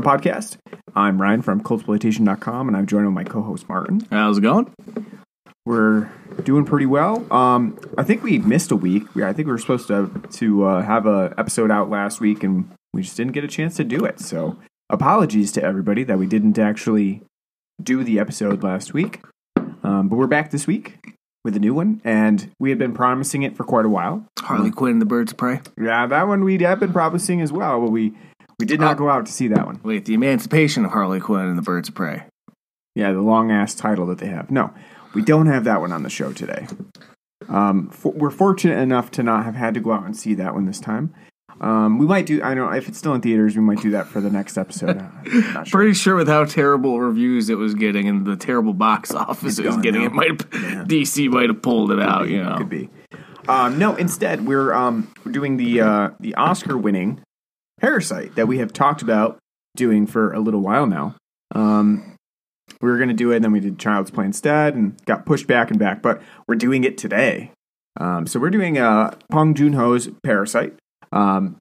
Blood and Black Rum podcast. I'm Ryan from Cultsploitation.com, and I'm joined with my co-host Martin. How's it going? We're doing pretty well. Um, I think we missed a week. We, I think we were supposed to to uh, have a episode out last week, and we just didn't get a chance to do it. So apologies to everybody that we didn't actually do the episode last week. Um, but we're back this week with a new one, and we had been promising it for quite a while. Harley Quinn the Birds of Prey. Yeah, that one we have been promising as well, but we we did not go out to see that one. Wait, the Emancipation of Harley Quinn and the Birds of Prey. Yeah, the long ass title that they have. No, we don't have that one on the show today. Um, for, we're fortunate enough to not have had to go out and see that one this time. Um, we might do. I don't know if it's still in theaters. We might do that for the next episode. Sure. Pretty sure with how terrible reviews it was getting and the terrible box office it was getting, now. it might DC might have pulled it out. You know, Could be. Um, no, instead we're um, we're doing the uh, the Oscar winning Parasite that we have talked about doing for a little while now. Um, we were going to do it, and then we did Child's Play instead, and got pushed back and back. But we're doing it today. Um, so we're doing uh, Bong Joon Ho's Parasite, um,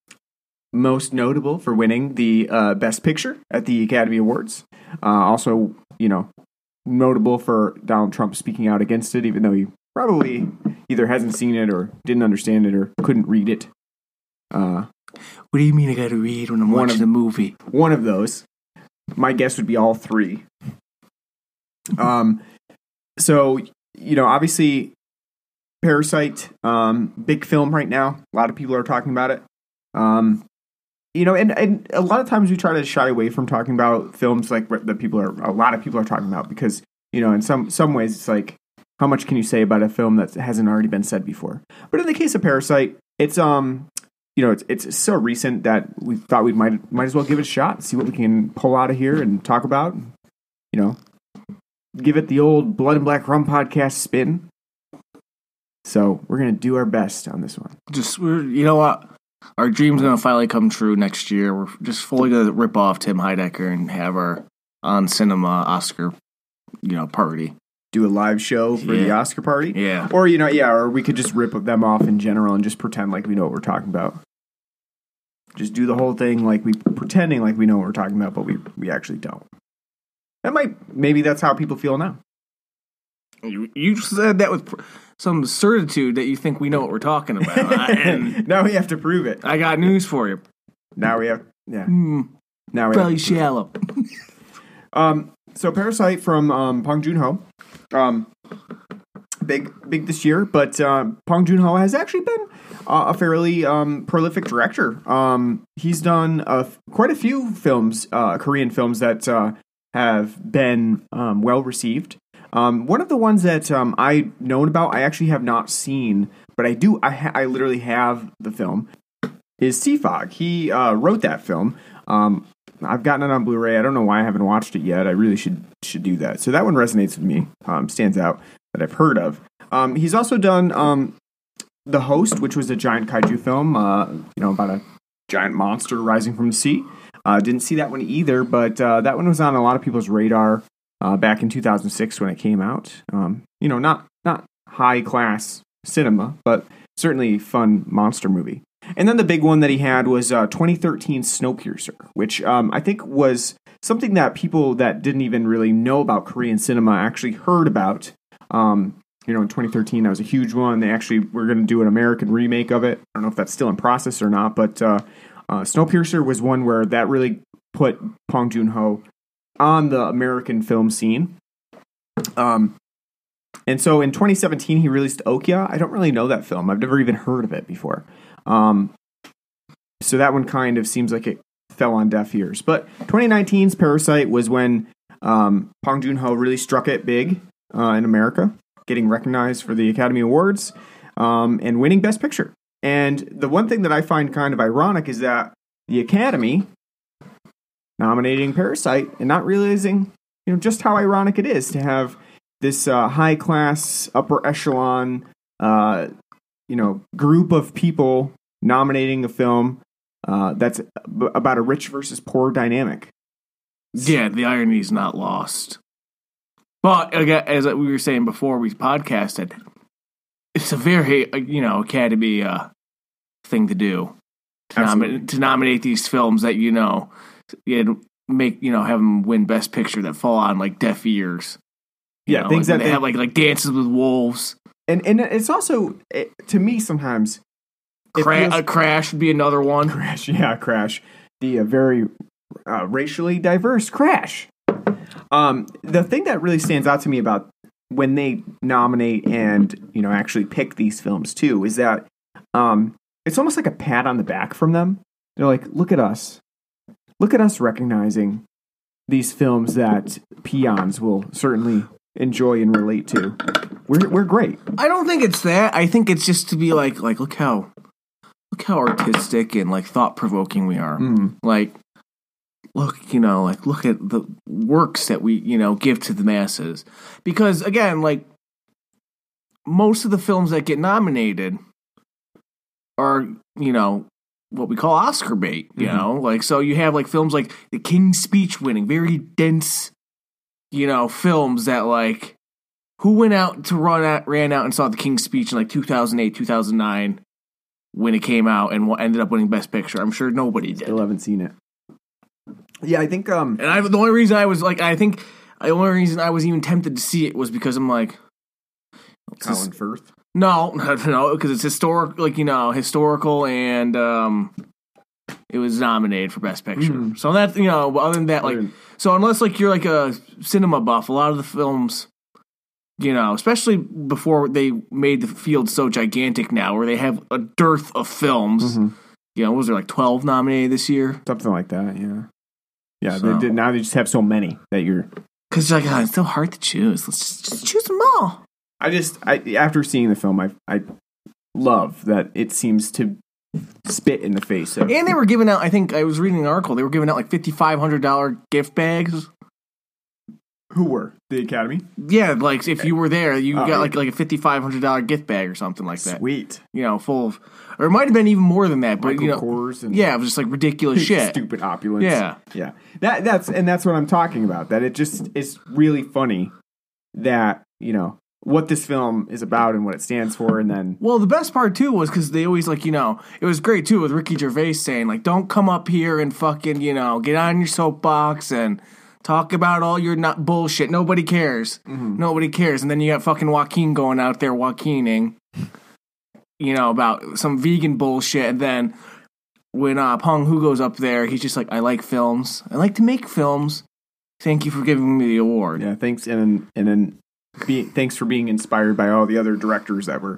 most notable for winning the uh, Best Picture at the Academy Awards. Uh, also, you know, notable for Donald Trump speaking out against it, even though he probably either hasn't seen it or didn't understand it or couldn't read it. Uh, what do you mean I got to read when I'm One watching of- a movie? one of those. My guess would be all three. Um, so you know, obviously, Parasite, um, big film right now. A lot of people are talking about it. Um, you know, and, and a lot of times we try to shy away from talking about films like that people are a lot of people are talking about because you know, in some some ways, it's like how much can you say about a film that hasn't already been said before? But in the case of Parasite, it's um you know, it's it's so recent that we thought we might might as well give it a shot, see what we can pull out of here and talk about. You know, give it the old Blood and Black Rum podcast spin. So we're gonna do our best on this one. Just we're you know what. Our dream's gonna finally come true next year. We're just fully gonna rip off Tim Heidecker and have our on cinema Oscar, you know, party. Do a live show for the Oscar party, Yeah, or you know, yeah, or we could just rip them off in general and just pretend like we know what we're talking about. Just do the whole thing like we pretending like we know what we're talking about, but we we actually don't. That might maybe that's how people feel now. you, you said that with some certitude that you think we know what we're talking about, and now we have to prove it. I got news for you. Now we have yeah. Hmm, Now we probably have to prove it. shallow. Um, so Parasite from um, Bong Joon Ho, um, big big this year, but uh, Bong Joon Ho has actually been uh, a fairly um, prolific director. Um, he's done quite a few films, uh, Korean films that uh, have been um, well received. Um, one of the ones that um, I known about, I actually have not seen, but I do. I, ha- I literally have the film. Is Sea Fog? He uh, wrote that film. Um, I've gotten it on Blu-ray. I don't know why I haven't watched it yet. I really should should do that. So that one resonates with me. Um, stands out that I've heard of. Um, he's also done um, the Host, which was a giant kaiju film. Uh, you know about a giant monster rising from the sea. Uh, didn't see that one either, but uh, that one was on a lot of people's radar uh, back in 2006 when it came out. Um, you know, not not high class cinema, but certainly fun monster movie. And then the big one that he had was uh, 2013 Snowpiercer, which um, I think was something that people that didn't even really know about Korean cinema actually heard about. Um, you know, in 2013, that was a huge one. They actually were going to do an American remake of it. I don't know if that's still in process or not, but uh, uh, Snowpiercer was one where that really put Bong Joon Ho on the American film scene. Um, and so in 2017, he released Okja. I don't really know that film. I've never even heard of it before. Um, so that one kind of seems like it fell on deaf ears. But 2019's Parasite was when um, Bong Joon Ho really struck it big uh, in America, getting recognized for the Academy Awards um, and winning Best Picture. And the one thing that I find kind of ironic is that the Academy nominating Parasite and not realizing, you know, just how ironic it is to have this uh, high class, upper echelon, uh, you know, group of people nominating a film uh, that's about a rich versus poor dynamic. Yeah, the irony is not lost. But again, as we were saying before we podcasted, it's a very uh, you know Academy uh, thing to do to, nominate, to nominate these films that you know and make you know have them win Best Picture that fall on like deaf ears. Yeah, know, things like, that they they- have like like Dances with Wolves. and and it's also it, to me sometimes Cra- feels- a Crash would be another one. Crash, yeah, Crash, the uh, very uh, racially diverse Crash. Um, the thing that really stands out to me about when they nominate and you know actually pick these films too is that um, it's almost like a pat on the back from them. They're like, "Look at us, look at us recognizing these films that peons will certainly enjoy and relate to. We're we're great." I don't think it's that. I think it's just to be like like look how look how artistic and like thought provoking we are. Mm. Like look, you know, like look at the works that we, you know, give to the masses. Because again, like most of the films that get nominated are, you know, what we call Oscar bait, you Mhm. know? Like so you have like films like The King's Speech winning, very dense, you know, films that like who went out to run out ran out and saw The King's Speech in like 2008, 2009 when it came out and ended up winning Best Picture? I'm sure nobody did. Still haven't seen it. Yeah, I think um, And I, the only reason I was like, I think the only reason I was even tempted to see it was because I'm like, Colin just- Firth. no, no, because it's historic, like you know, historical, and um, it was nominated for Best Picture. Mhm. So that you know, other than that, like, so unless like you're like a cinema buff, a lot of the films, you know, especially before they made the field so gigantic now, where they have a dearth of films. Mhm. You know, was there like twelve nominated this year? Something like that, yeah. Yeah, So- they did, now they just have so many that you're. Because like, oh, it's so hard to choose. Let's just, just choose them all. I just, I after seeing the film, I, I love that it seems to spit in the face of. And they were giving out. I think I was reading an article. They were giving out like fifty five hundred dollar gift bags. Who were the Academy? Yeah, like if you were there, you Oh, got like like a fifty five hundred dollar gift bag or something like that. Sweet, You know, full of, or it might have been even more than that. But Michael you know, and yeah, it was just like ridiculous shit. stupid opulence. Yeah. yeah. That that's and that's what I'm talking about. That it just is really funny that you know what this film is about and what it stands for, and then Well, the best part too was because they always like you know it was great too with Ricky Gervais saying like don't come up here and fucking you know get on your soapbox and talk about all your not bullshit. Nobody cares. Nobody cares. And then you got fucking Joaquin going out there Joaquining, you know about some vegan bullshit. And then when uh, Pong Hu goes up there, he's just like I like films. I like to make films. Thank you for giving me the award. yeah, thanks and then and then be, thanks for being inspired by all the other directors that were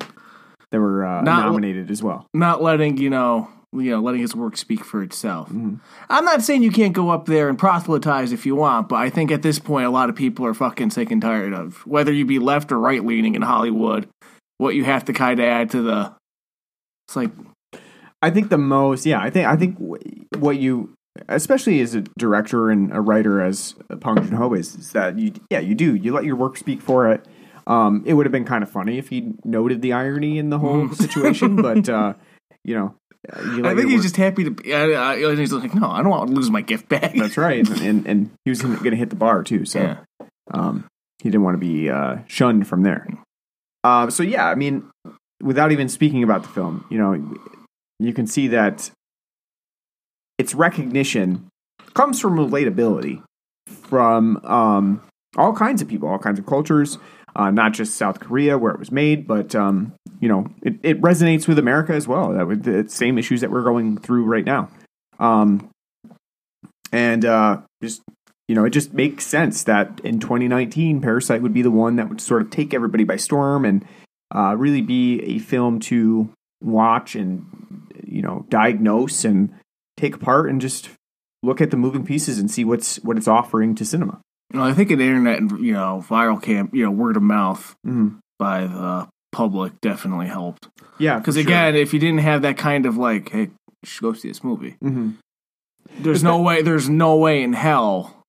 that were uh, Not- nominated as well. not letting you know you know letting his work speak for itself Mm-hmm. i'm not saying you can't go up there and proselytize if you want but i think at this point a lot of people are fucking sick and tired of whether you be left or right leaning in hollywood what you have to kind of add to the it's like I think the most, yeah, I think I think what you, especially as a director and a writer, as Bong Joon Ho is, is that you, yeah, you do you let your work speak for it. Um, it would have been kind of funny if he noted the irony in the whole situation, but uh, you know, you i think he's work- just happy to be I, I, he's like no i don't want to lose my gift bag that's right, and, and and he was going to hit the bar too, so yeah um, he didn't want to be uh, shunned from there. Uh, so yeah, I mean, without even speaking about the film, you know, you can see that its recognition comes from relatability from um, all kinds of people, all kinds of cultures, uh, not just South Korea where it was made, but um, you know, it, it resonates with America as well. That with the same issues that we're going through right now, um, and uh, just you know, it just makes sense that in 2019, Parasite would be the one that would sort of take everybody by storm and uh, really be a film to watch and you know diagnose and take apart and just look at the moving pieces and see what's what it's offering to cinema. well, i think an internet and you know viral camp you know word of mouth Mm-hmm. by the public definitely helped Yeah, because again if you didn't have that kind of like hey you should go see this movie hmm There's no way. There's no way in hell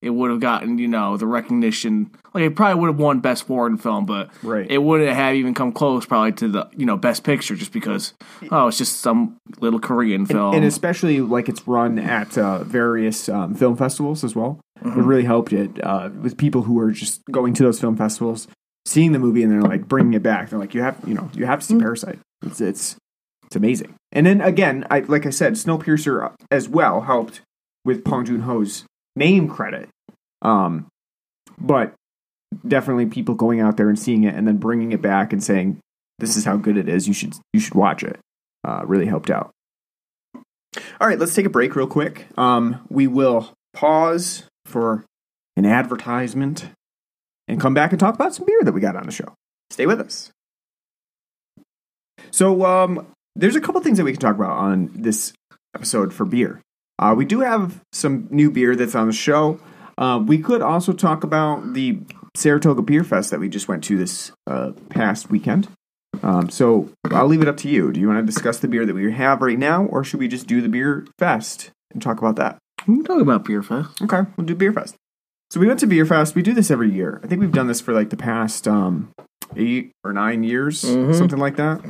it would have gotten you know the recognition. Like it probably would have won best foreign film, but right, it wouldn't have even come close probably to the you know best picture just because oh it's just some little Korean film. and especially like it's run at uh, various um, film festivals as well. Mm-hmm. It really helped it uh, with people who are just going to those film festivals, seeing the movie, and they're like bringing it back. They're like, you have, you know, you have to see Mm-hmm. Parasite. It's it's it's amazing. And then again, I like I said, Snowpiercer as well helped with Bong Joon Ho's name credit. Um, but definitely people going out there and seeing it and then bringing it back and saying this is how good it is. You should you should watch it. Uh, really helped out. All right, let's take a break real quick. Um, we will pause for an advertisement and come back and talk about some beer that we got on the show. Stay with us. So, um, there's a couple things that we can talk about on this episode for beer. Uh, we do have some new beer that's on the show. Uh, we could also talk about the Saratoga Beer Fest that we just went to this uh, past weekend. Um, so I'll leave it up to you. Do you want to discuss the beer that we have right now, or should we just do the beer fest and talk about that? We can talk about Beer Fest. Okay, we'll do beer fest. So we went to beer fest. We do this every year. I think we've done this for like the past um, eight or nine years, something like that.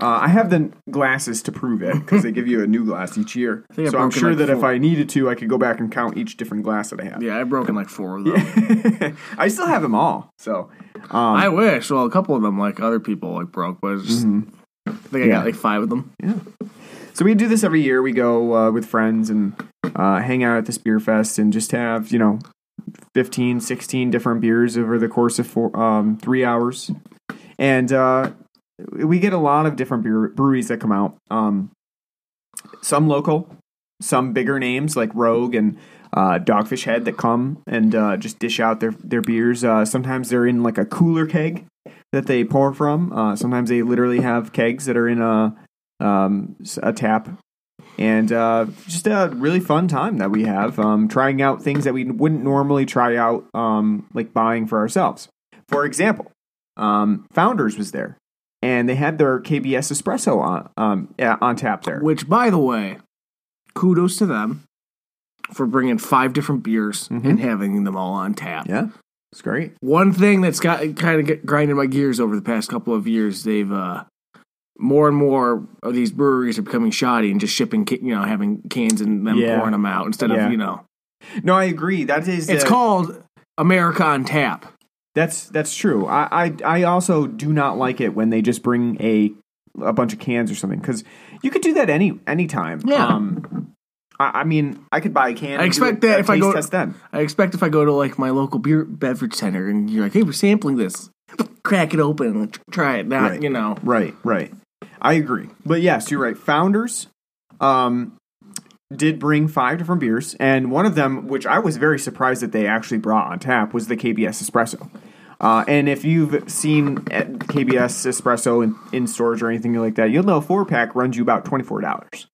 Uh, I have the glasses to prove it because they give you a new glass each year. I've So I'm sure like, that if. I needed to, I could go back and count each different glass that I have. Yeah, I've broken like four of them. I still have them all. So um, I wish. Well, a couple of them, like other people, like broke, but just, I think I Yeah. got like five of them. Yeah. So we do this every year. We go uh, with friends and uh, hang out at this beer fest and just have, you know, 15, 16 different beers over the course of four, um, three hours. And uh, we get a lot of different beer, breweries that come out. Um, some local, some bigger names like Rogue and uh, Dogfish Head that come and uh, just dish out their, their beers. Uh, sometimes they're in like a cooler keg that they pour from. Uh, sometimes they literally have kegs that are in a um, a tap, and uh, just a really fun time that we have um, trying out things that we wouldn't normally try out, um, like buying for ourselves. For example, um, Founders was there, and they had their KBS espresso on um, on tap there. Which, by the way, kudos to them for bringing five different beers and having them all on tap. Yeah, it's great. One thing that's got kind of grinding my gears over the past couple of years, they've uh, more and more of these breweries are becoming shoddy and just shipping, you know, having cans and then Yeah. pouring them out instead Yeah. of, you know, No, I agree. That is it's uh, called America on Tap. That's that's true. I, I I also do not like it when they just bring a a bunch of cans or something because you could do that any any time. Yeah. Um, I, I mean, I could buy a can. I and expect that if I go- test then. I expect if I go to like my local beer beverage center and you're like, hey, we're sampling this, crack it open and try it. Not, Right. you know, Right, right. I agree. But yes, you're right. Founders um, did bring five different beers, and one of them, which I was very surprised that they actually brought on tap, was the KBS Espresso. Uh, and if you've seen at KBS Espresso in, in stores or anything like that, you'll know a four pack runs you about twenty four dollars.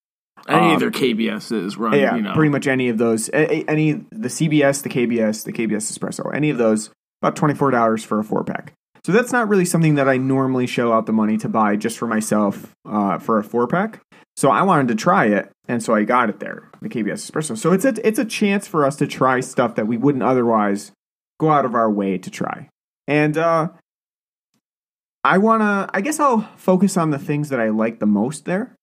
any Um, of their KBSs run, Yeah, you know. pretty much any of those, any the CBS, the KBS, the KBS Espresso, any of those, about twenty four dollars for a four pack. So that's not really something that I normally show out the money to buy just for myself uh, for a four pack. So I wanted to try it, and so I got it there, the KBS Espresso. So it's a it's a chance for us to try stuff that we wouldn't otherwise go out of our way to try. And uh, I wanna, I guess I'll focus on the things that I like the most there.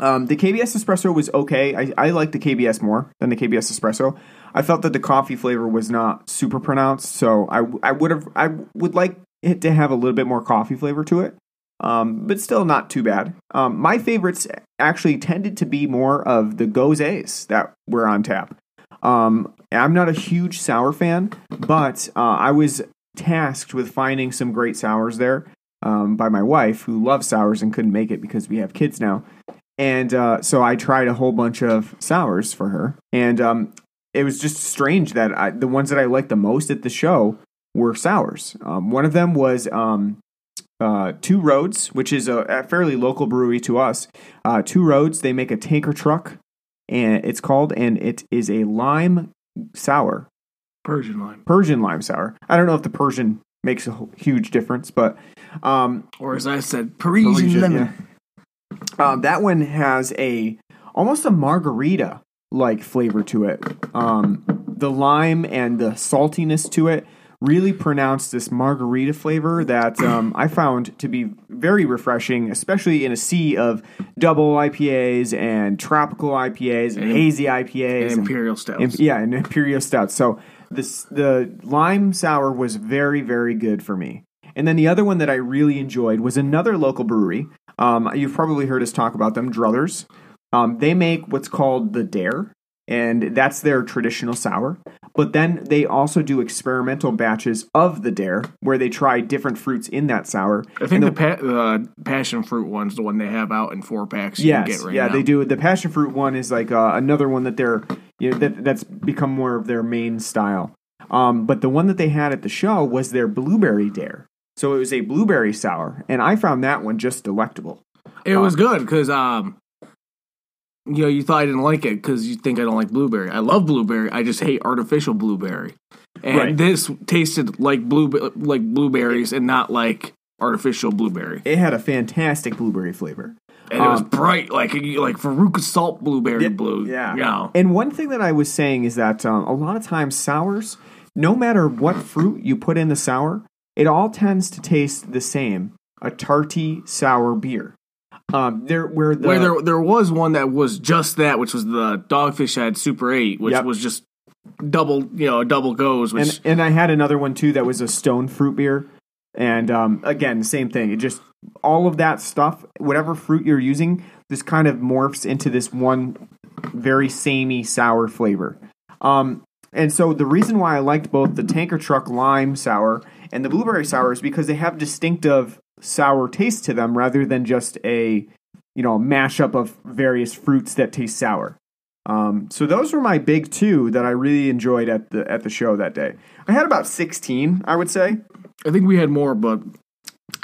Um, the KBS espresso was okay. I, I like the KBS more than the KBS espresso. I felt that the coffee flavor was not super pronounced, so I, I would have I would like it to have a little bit more coffee flavor to it, um, but still not too bad. Um, my favorites actually tended to be more of the Goses that were on tap. Um, I'm not a huge sour fan, but uh, I was tasked with finding some great sours there um, by my wife, who loves sours and couldn't make it because we have kids now. And uh, so I tried a whole bunch of sours for her, and um, it was just strange that I, the ones that I liked the most at the show were sours. Um, one of them was um, uh, Two Roads, which is a, a fairly local brewery to us. Uh, Two Roads, they make a tanker truck, and it's called, and it is a lime sour, Persian lime. Persian lime sour. I don't know if the Persian makes a huge difference, but um, Or as I said, Parisian, Parisian, lemon. yeah. Um, that one has a almost a margarita like flavor to it. Um, the lime and the saltiness to it really pronounced this margarita flavor that um, I found to be very refreshing, especially in a sea of double IPAs and tropical IPAs and, hazy IPAs And and- Imperial Stouts. Imp- yeah, and Imperial Stout. So this the lime sour was very very good for me. And then the other one that I really enjoyed was another local brewery. Um, you've probably heard us talk about them, Druthers. Um, they make what's called the Dare, and that's their traditional sour. But then they also do experimental batches of the Dare where they try different fruits in that sour. I think And the pa- uh, passion fruit one's the one they have out in four packs. You Yes, right yeah, now. they do. The passion fruit one is like uh, another one that they're you know that that's become more of their main style. Um, but the one that they had at the show was their blueberry dare. So it was a blueberry sour, and I found that one just delectable. It was good because um, you know, you thought I didn't like it because you think I don't like blueberry. I love blueberry. I just hate artificial blueberry. And Right. this tasted like blue like blueberries and not like artificial blueberry. It had a fantastic blueberry flavor. And it was Um, bright, like like Veruca salt blueberry blue. Yeah. know. And one thing that I was saying is that um, a lot of times sours, no matter what fruit you put in the sour, it all tends to taste the same. A tarty sour beer. Um, there where the Where there there was one that was just that, which was the Dogfish Head Super Eight, which Yep. was just double, you know, double goes. Which and and I had another one too that was a stone fruit beer, and um, again same thing. It just all of that stuff, whatever fruit you're using, this kind of morphs into this one very samey sour flavor. Um, and so the reason why I liked both the Tanker Truck Lime Sour and the Blueberry Sour is because they have distinctive sour taste to them rather than just a you know mashup of various fruits that taste sour. Um, so those were my big two that I really enjoyed at the at the show that day. I had about sixteen, I would say. I think we had more, but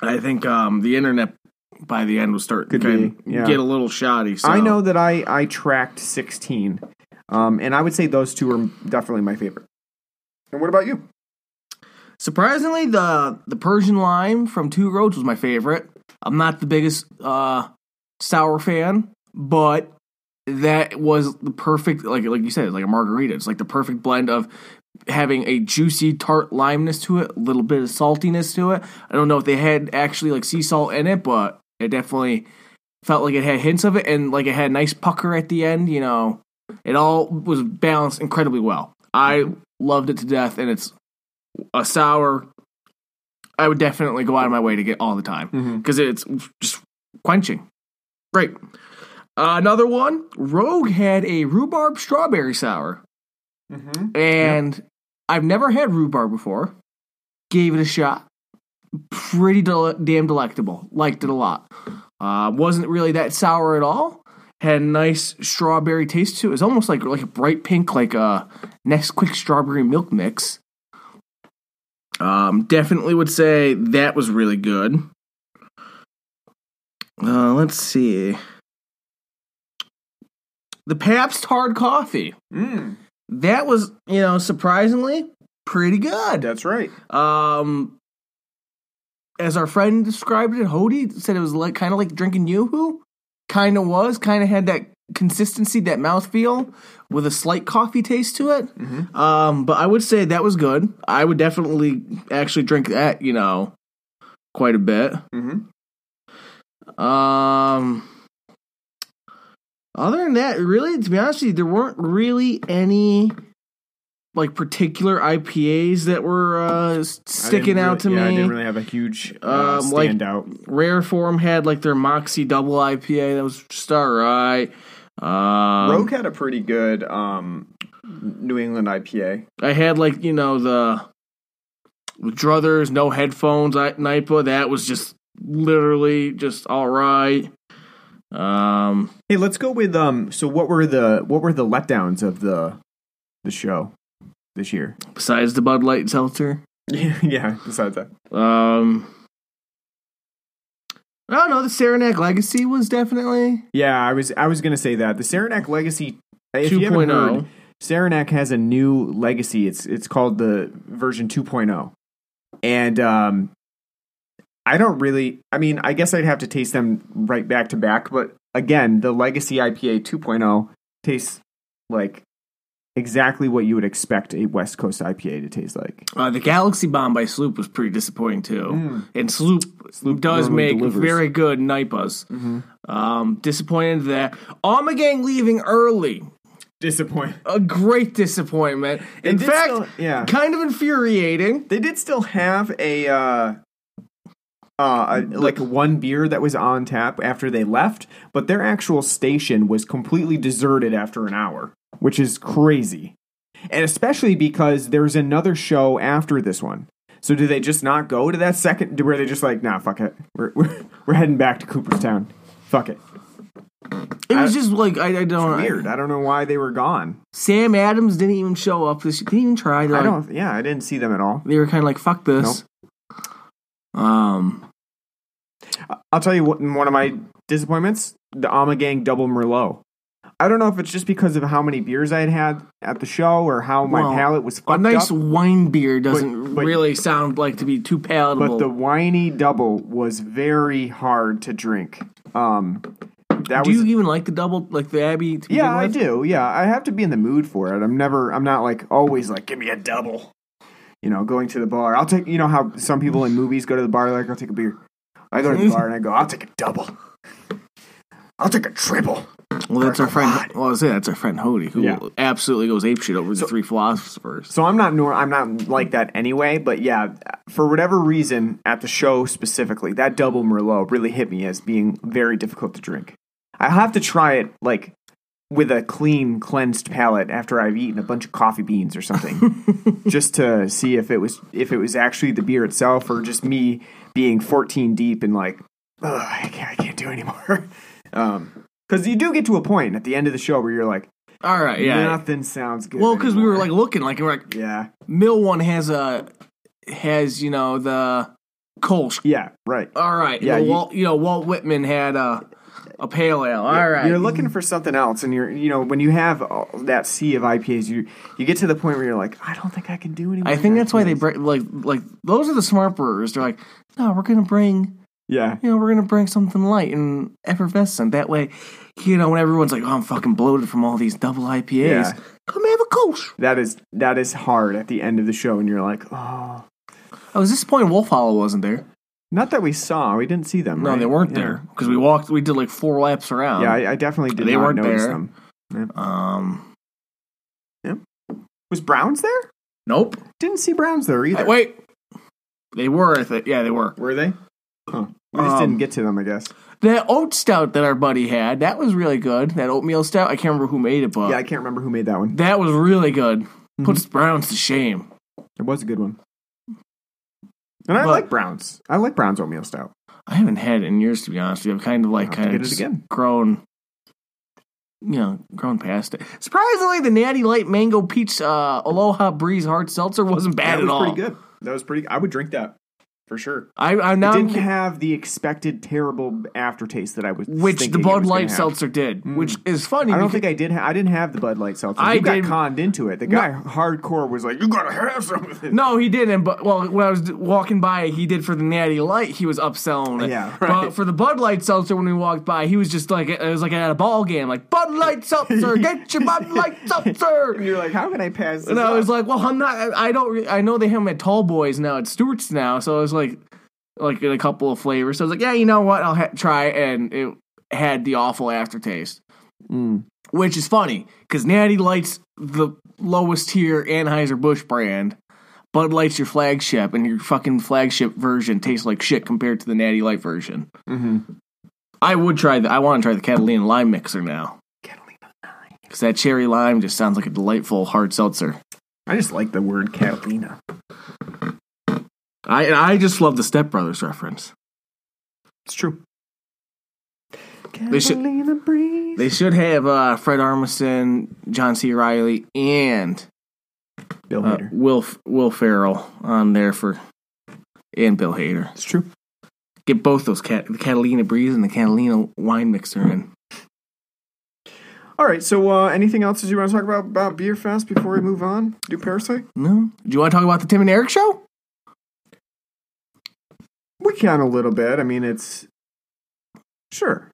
I think um, the internet by the end was starting to yeah. get a little shoddy. So. I know that I I tracked sixteen, um, and I would say those two are definitely my favorite. And what about you? Surprisingly, the the Persian lime from Two Roads was my favorite. I'm not the biggest uh, sour fan, but that was the perfect like like you said, it's like a margarita. It's like the perfect blend of having a juicy tart limeness to it, a little bit of saltiness to it. I don't know if they had actually like sea salt in it, but it definitely felt like it had hints of it and like it had a nice pucker at the end, you know. It all was balanced incredibly well. I loved it to death and it's a sour I would definitely go out of my way to get all the time because it's just quenching. Great. Uh, another one, Rogue had a rhubarb strawberry sour. Mm-hmm. And I've never had rhubarb before. Gave it a shot. Pretty del- damn delectable. Liked it a lot. Uh, wasn't really that sour at all. Had a nice strawberry taste to it. It was almost like like a bright pink, like a next quick strawberry milk mix. Um, definitely would say that was really good. Uh, let's see. The Pabst hard coffee Mm, that was you know surprisingly pretty good that's right. um as our friend described it Hody said it was like kind of like drinking yoo-hoo kind of was kind of had that consistency that mouthfeel with a slight coffee taste to it. Um but i would say that was good. I would definitely actually drink that you know quite a bit. Mm-hmm. um, other than that, really, to be honest with you, there weren't really any like particular IPAs that were uh, sticking out to yeah, I didn't really have a huge uh, Um, like- Rare Form had like their Moxie Double IPA that was just alright. Um, Rogue had a pretty good um, New England IPA. I had like you know the Druthers no headphones NIPA that was just literally just all right. Um, Hey, let's go with um. So what were the what were the letdowns of the the show this year? besides the Bud Light Seltzer. Yeah, yeah. Besides that, Um, I don't know. The Saranac Legacy was definitely yeah, I was I was gonna say that the Saranac Legacy. If you haven't heard, Saranac has a new legacy. It's it's called the version 2.0, and um, I don't really. I mean, I guess I'd have to taste them right back to back. But again, the Legacy IPA 2.0 tastes like exactly what you would expect a West Coast IPA to taste like. Uh, the Galaxy Bomb by Sloop was pretty disappointing too, and Sloop, Sloop does make delivers. very good nipas. Um, disappointed that Gang leaving early. Disappointing. A great disappointment. In fact, still- yeah. kind of infuriating. They did still have a uh uh, a- like one beer that was on tap after they left, but their actual station was completely deserted after an hour. Which is crazy. And especially because there's another show after this one. So do they just not go to that second? Where they just like, nah, fuck it, we're we're, we're heading back to Cooperstown. Fuck it. It was just like I, I don't Weird. I don't know why they were gone. Sam Adams didn't even show up. This didn't even try. I don't. Yeah, I didn't see them at all. They were kind of like fuck this. Um, I'll tell you what. One of my disappointments: the Ommegang Double Merlot. I don't know if it's just because of how many beers I had had at the show or how my Well, palate was a nice up. wine beer doesn't but- really sound like to be too palatable. But the whiny double was very hard to drink. Um, that do was you even like the double, like the Abbey? To yeah, I do. Yeah, I have to be in the mood for it. I'm never. I'm not like always like give me a double. You know, going to the bar. I'll take. You know how some people in movies go to the bar like I'll take a beer. I go to the bar and I go I'll take a double. I'll take a triple. Well, that's our friend. God. Well, I was saying that's our friend Hody, who Yeah. absolutely goes apeshit over the three philosophers. So I'm not nor I'm not like that anyway, but yeah, for whatever reason at the show specifically, that double merlot really hit me as being very difficult to drink. I have to try it like with a clean cleansed palate after I've eaten a bunch of coffee beans or something just to see if it was if it was actually the beer itself or just me being 14 deep and like Ugh, I can't I can't do anymore. um cuz you do get to a point at the end of the show where you're like All right, yeah. nothing sounds good. well, because we were like looking, like we're like yeah. Mill one has a has you know the Kolsch. Yeah, right. All right, Yeah, you- Walt, you know Walt Whitman had a a pale ale. All right, You're looking for something else, and you're, you know, when you have all that sea of IPAs, you you get to the point where you're like, I don't think I can do anymore. I think that's why they IPAs. bring like like those are the smart brewers. They're like, no, we're gonna bring Yeah, you know we're gonna bring something light and effervescent. That way, you know, when everyone's like, oh, I'm fucking bloated from all these double IPAs, Yeah. come have a Kolsch. that is that is hard at the end of the show, and you're like, oh, I was disappointed Wolf Hollow wasn't there. not that we saw, we didn't see them. No, right? they weren't Yeah. there because we walked. We did like four laps around. Yeah, I, I definitely did They not weren't notice there. them. um. Was Browns there? Nope. Didn't see Browns there either. Wait. They were. I think. Yeah, they were. Were they? Huh. We just Um, didn't get to them, I guess. That oat stout that our buddy had, that was really good. That oatmeal stout. I can't remember who made it, but Yeah, I can't remember who made that one. that was really good. Puts Browns to shame. It was a good one. And I But- like Browns. I like Browns oatmeal stout. I haven't had it in years to be honest. I've kind of like I'll have to kind of just again. grown, you know, grown past it. Surprisingly, the Natty Light Mango Peach uh, Aloha Breeze Hard Seltzer wasn't bad that at was all. pretty good. That was pretty. I would drink that for sure. I, I'm now didn't have the expected terrible aftertaste that I was. which the Bud Light seltzer did, mm. which is funny. I don't think I did. Ha- I didn't have the Bud Light seltzer. I you got conned into it. The guy hardcore was like, "You gotta have some of this." No, he didn't. But well, when I was walking by, he did for the Natty Light. He was upselling it. Yeah, But for the Bud Light seltzer, when we walked by, he was just like it was like at a ball game, like Bud Light seltzer, get your Bud Light And seltzer. you're like, "How can I pass?" This And I was like, well, I'm not. I I don't. I know they have them at Tall Boys now at Stewart's now. So I was like, like like in a couple of flavors. So I was like, yeah, you know what? I'll ha- try. And it had the awful aftertaste. Mm. Which is funny because Natty Light's the lowest tier Anheuser Busch brand. Bud Light's your flagship, and your fucking flagship version tastes like shit compared to the Natty Light version. Mhm. I would try the. I want to try the Catalina lime mixer now Catalina. because that cherry lime just sounds like a delightful hard seltzer. I just like the word Catalina. I I just love the Step Brothers reference. It's true. They should- Catalina breeze. They should have uh, Fred Armisen, John C. Reilly, and Bill uh, Hader. Will Will Ferrell on there for and Bill Hader. It's true. Get both those cat the Catalina Breeze and the Catalina wine mixer in. All right. So, uh, anything else that you want to talk about about Beer Fest before we move on? Do Parasite? No, do you want to talk about the Tim and Eric show? We can a little bit. I mean, it's sure.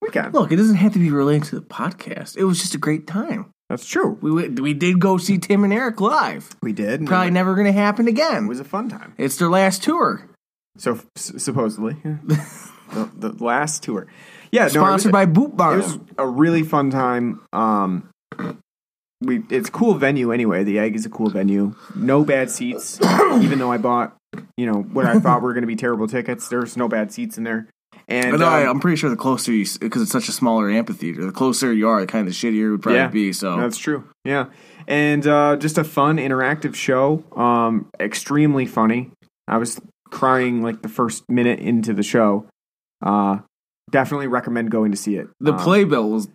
We can. Look, it doesn't have to be related to the podcast. It was just a great time. That's true. We went- we did go see Tim and Eric live. We did. and Probably never going to happen again. It was a fun time. It's their last tour, So s- supposedly, the, the last tour. Yeah, no, it was- sponsored by Boot Bar. It was a really fun time. Um, we it's a cool venue anyway. The Egg is a cool venue. No bad seats, even though I bought you know what I thought were going to be terrible tickets. There's no bad seats in there, And But no, I, um, I'm pretty sure the closer you, because it's such a smaller amphitheater, the closer you are, the kind of shittier it would probably Yeah, be. So That's true. Yeah. And uh, just a fun interactive show. Um, extremely funny. I was crying like the first minute into the show. Uh, definitely recommend going to see it. the Um, playbill was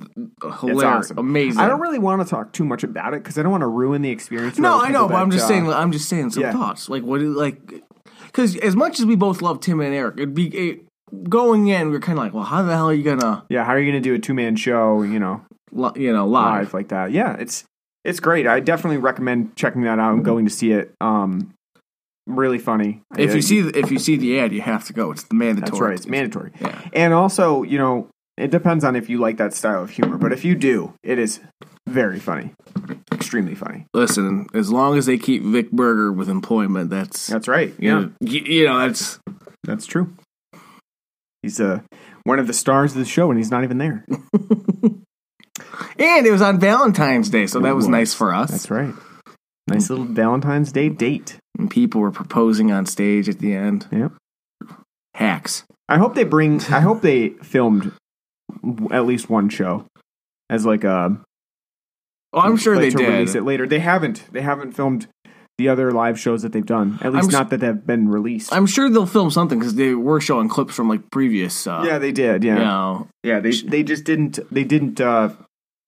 hilarious, awesome. amazing. I don't really want to talk too much about it because I don't want to ruin the experience. No, I know, but I'm just uh, saying. I'm just saying some yeah. thoughts. Like what? do- Like because as much as we both love Tim and Eric, it'd be it, going in. We are kind of like, well, how the hell are you gonna, Yeah, how are you to do a two man show? You know, li- you know, live? live like that. Yeah, it's it's great. I definitely recommend checking that out and going to see it. Um, really funny. If Uh, you see the, if you see the ad, you have to go. It's the mandatory. That's right. It's mandatory. Yeah. And also, you know, it depends on if you like that style of humor. But if you do, it is very funny, extremely funny. Listen, as long as they keep Vic Berger with employment, that's That's right. you Yeah, know, you know that's that's true. He's uh, one of the stars of the show, and he's not even there. and it was on Valentine's Day, so that was was. nice for us. That's right. Nice little Valentine's Day date. And people were proposing on stage at the end. Yep. Hacks. I hope they bring. I hope they filmed at least one show as like a. Oh, I'm sure like they to did. release it later. They haven't. They haven't filmed the other live shows that they've done. At least I'm not that they've been released. I'm sure they'll film something because they were showing clips from like previous. Uh, yeah, they did. Yeah, You know, yeah. They they just didn't. They didn't. uh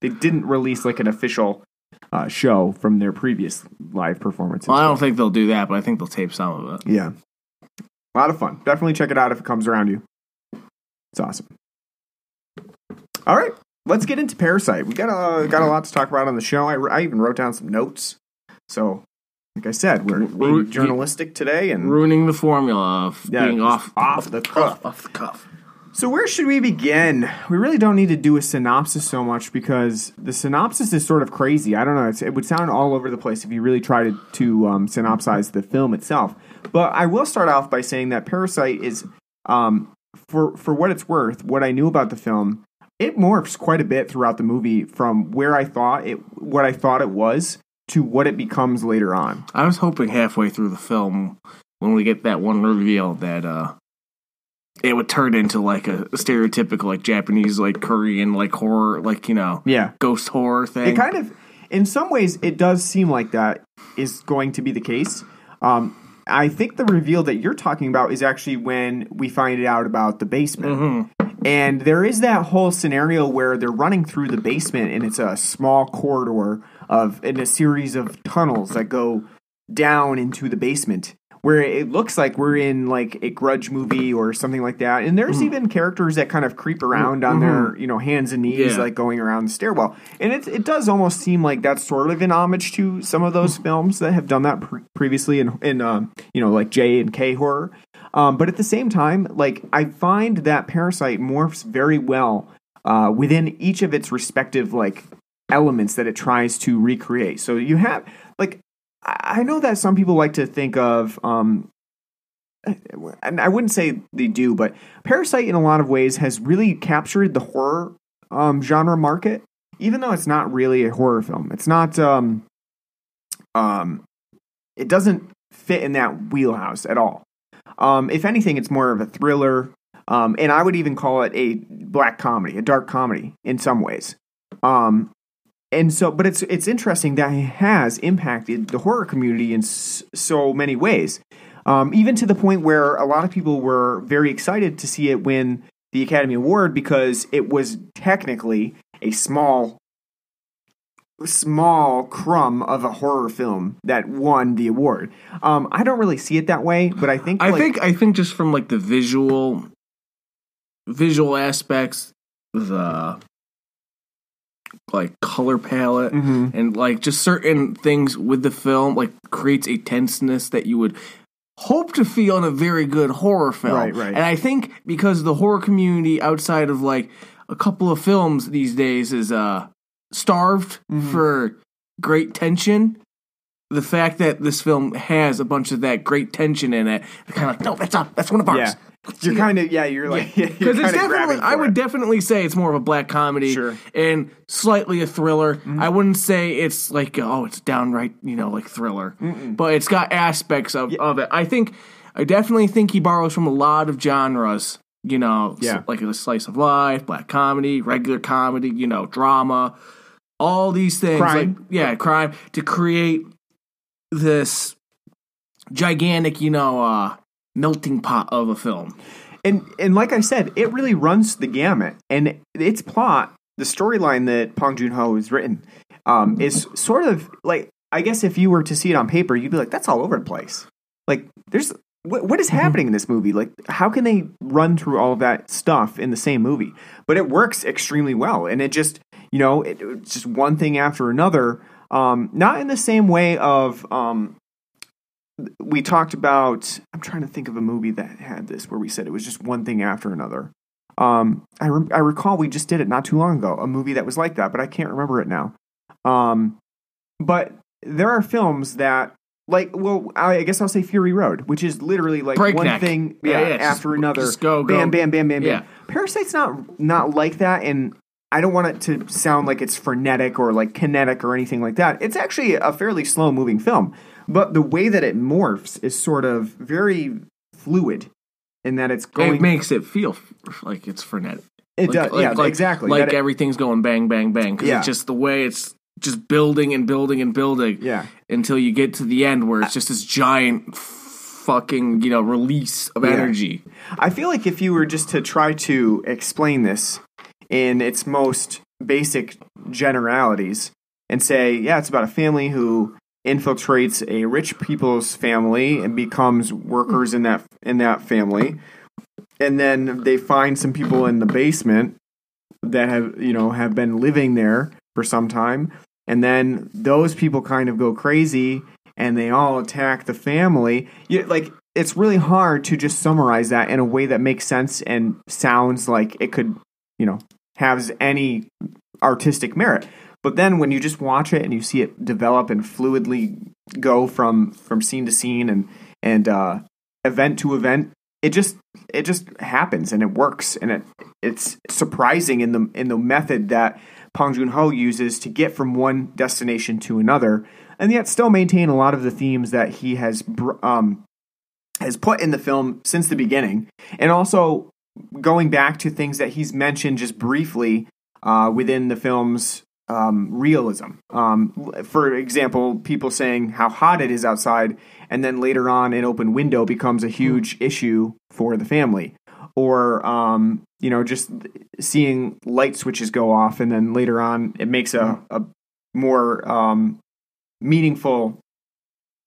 They didn't release like an official uh show from their previous live performances. well, I don't think they'll do that, but I think they'll tape some of it. Yeah, a lot of fun. Definitely check it out if it comes around you. It's awesome. All right, let's get into Parasite. We got a got a lot to talk about on the show. I, I even wrote down some notes. So, like I said, we're Ru- journalistic today, and Ruining the formula of Yeah, being off off the cuff. off the cuff. So where should we begin? We really don't need to do a synopsis so much because the synopsis is sort of crazy. I don't know. It would sound all over the place if you really tried to, to um, synopsize the film itself. But I will start off by saying that Parasite is, um, for for what it's worth, what I knew about the film, it morphs quite a bit throughout the movie from where I thought it, what I thought it was, to what it becomes later on. I was hoping halfway through the film when we get that one reveal that uh it would turn into like a stereotypical like Japanese like Korean like horror like you know Yeah, ghost horror thing. It kind of, in some ways, it does seem like that is going to be the case. Um, I think the reveal that you're talking about is actually when we find out about the basement. Mm-hmm. And there is that whole scenario where they're running through the basement and it's a small corridor of in a series of tunnels that go down into the basement where it looks like we're in like a grudge movie or something like that. And there's even characters that kind of creep around on their you know hands and knees Yeah. like going around the stairwell. And it, it does almost seem like that's sort of an homage to some of those films that have done that pre- previously in, in um, you know like j and k horror. Um, but at the same time like i find that parasite morphs very well uh, within each of its respective like elements that it tries to recreate. So you have I know that some people like to think of, um, and I wouldn't say they do, but Parasite in a lot of ways has really captured the horror um, genre market, even though it's not really a horror film. It's not, um, um, it doesn't fit in that wheelhouse at all. Um, if anything, it's more of a thriller, um, and I would even call it a black comedy, a dark comedy in some ways. Um, and so but it's it's interesting that it has impacted the horror community in s- so many ways. Um, even to the point where a lot of people were very excited to see it win the academy award because it was technically a small small crumb of a horror film that won the award. Um, i don't really see it that way but i think I like, think I think just from like the visual visual aspects, the like color palette Mhm. and like just certain things with the film like creates a tenseness that you would hope to feel in a very good horror film. Right, right. And I think because the horror community outside of like a couple of films these days is uh starved Mm-hmm. for great tension. The fact that this film has a bunch of that great tension in it, kind of like, no, that's up, that's one of ours. yeah you're kind of yeah you're like because Because it's definitely, I would definitely say it's more of a black comedy Sure. Mm-hmm. and slightly a thriller. I wouldn't say it's like oh, it's downright you know like thriller, but it's got aspects of, of it. I think I definitely think he borrows from a lot of genres You know, Yeah. like a slice of life, black comedy, regular comedy, you know, drama, all these things. Crime. Like, yeah, crime to create this gigantic, you know, uh, melting pot of a film. and and like I said, it really runs the gamut. And its plot, the storyline that Bong Joon Ho has written, um, is sort of like I guess if you were to see it on paper, you'd be like, that's all over the place. Like, there's what, what is happening in this movie? Like, how can they run through all of that stuff in the same movie? But it works extremely well, and it just you know it, it's just one thing after another. Um, not in the same way of um, we talked about i'm trying to think of a movie that had this where we said it was just one thing after another. Um i, re- I recall we just did it not too long ago a movie that was like that but i can't remember it now. Um but there are films that like well i guess i'll say fury road which is literally like one thing Yeah, yeah, yeah, just- after another. just go, go. bam bam bam bam bam. Parasite's not not like that and I don't want it to sound like it's frenetic or like kinetic or anything like that. It's actually a fairly slow moving film, but the way that it morphs is sort of very fluid in that it's going. it makes it feel f- like it's frenetic. it Like- does, like- yeah, like- exactly. Like it- everything's going bang, bang, bang. Because Yeah. it's just the way it's just building and building and building. yeah, Until you get to the end where it's just this giant fucking, you know, release of Yeah. energy. I feel like if you were just to try to explain this in its most basic generalities and say, yeah, it's about a family who infiltrates a rich people's family and becomes workers in that in that family. And then they find some people in the basement that have, you know, have been living there for some time. And then those people kind of go crazy and they all attack the family. You, like it's really hard to just summarize that in a way that makes sense and sounds like it could, you know, has any artistic merit. But then when you just watch it and you see it develop and fluidly go from from scene to scene and and uh, event to event, it just it just happens and it works and it it's surprising in the in the method that Bong Joon Ho uses to get from one destination to another, and yet still maintain a lot of the themes that he has um, has put in the film since the beginning, and also going back to things that he's mentioned just briefly uh, within the film's um, realism. Um, for example, people saying how hot it is outside, and then later on, an open window becomes a huge issue for the family. Or, um, you know, just seeing light switches go off, and then later on, it makes a, a more um, meaningful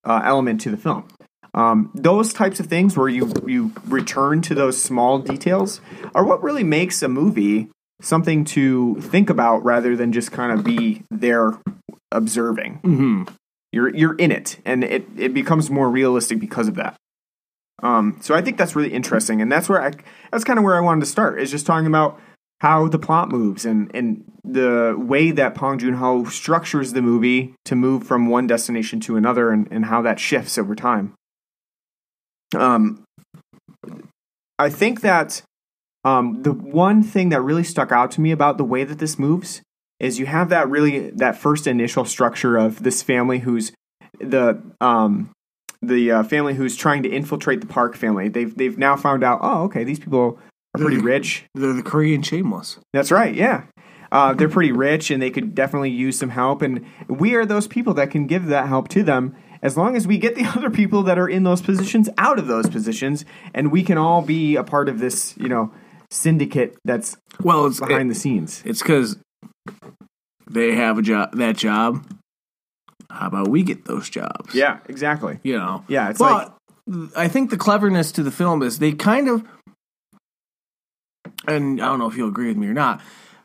uh, element to the film. Um, those types of things where you you return to those small details are what really makes a movie something to think about rather than just kind of be there observing. hmm You're you're in it, and it it becomes more realistic because of that. Um, so I think that's really interesting, and that's where I that's kind of where I wanted to start is just talking about how the plot moves and and the way that Bong Joon Ho structures the movie to move from one destination to another, and, and how that shifts over time. Um, I think that um, the one thing that really stuck out to me about the way that this moves is you have that really that first initial structure of this family who's the um, the uh, family who's trying to infiltrate the Park family. They've they've now found out. Oh, okay, these people are pretty rich. They're the Korean shameless. That's right. Yeah. Uh, they're pretty rich and they could definitely use some help. And we are those people that can give that help to them as long as we get the other people that are in those positions out of those positions and we can all be a part of this, you know, syndicate that's Well, it's behind it- the scenes. It's because they have a job. That job. How about we get those jobs? Yeah, exactly. you know. Yeah, it's like. I think the cleverness to the film is they kind of, and I don't know if you'll agree with me or not.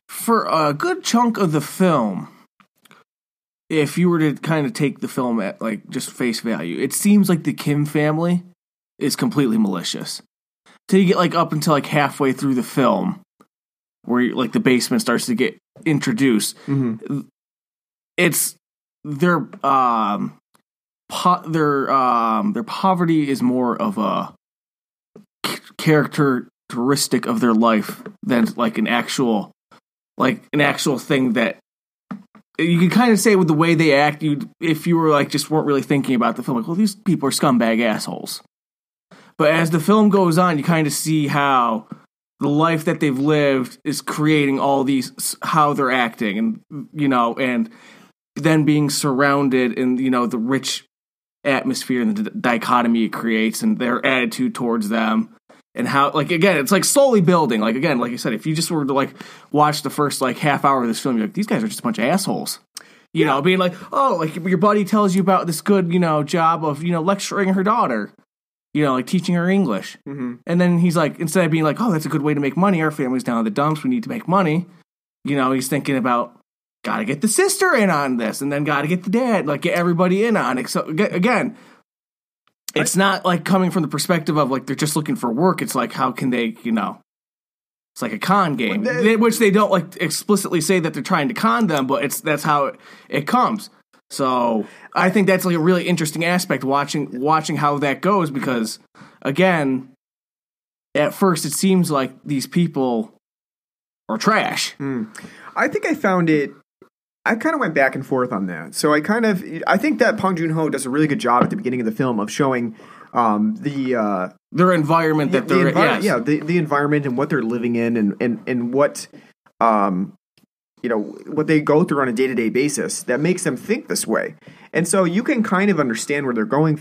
For a good chunk of the film, if you were to kind of take the film at like just face value, it seems like the Kim family is completely malicious. Till you get like up until like halfway through the film, where like the basement starts to get introduced, hmm it's their um po- their um their poverty is more of a c- characteristic of their life than like an actual like an actual thing that you can kind of say with the way they act you if you were like just weren't really thinking about the film like well these people are scumbag assholes but as the film goes on you kind of see how the life that they've lived is creating all these how they're acting and you know and then being surrounded in you know the rich atmosphere and the dichotomy it creates and their attitude towards them and how like again it's like slowly building. Like again like i said if you just were to like watch the first like half hour of this film you're like these guys are just a bunch of assholes. You know being like oh like your buddy tells you about this good you know job of you know lecturing her daughter you know like teaching her english. Mhm. and then he's like instead of being like oh that's a good way to make money. Our family's down in the dumps. We need to make money. You know he's thinking about gotta get the sister in on this and then gotta get the dad like get everybody in on it. So again it's not like coming from the perspective of like they're just looking for work. It's like how can they you know it's like a con game They- which they don't like explicitly say that they're trying to con them but it's that's how it, it comes so i think that's like a really interesting aspect watching watching how that goes because again at first it seems like these people are trash I think I found it. I kind of went back and forth on that. So I kind of, I think that Bong Joon Ho does a really good job at the beginning of the film of showing um, the uh, their environment that the they're envir- yes. yeah the, the environment and what they're living in and and and what um you know what they go through on a day-to-day basis that makes them think this way and so you can kind of understand where they're going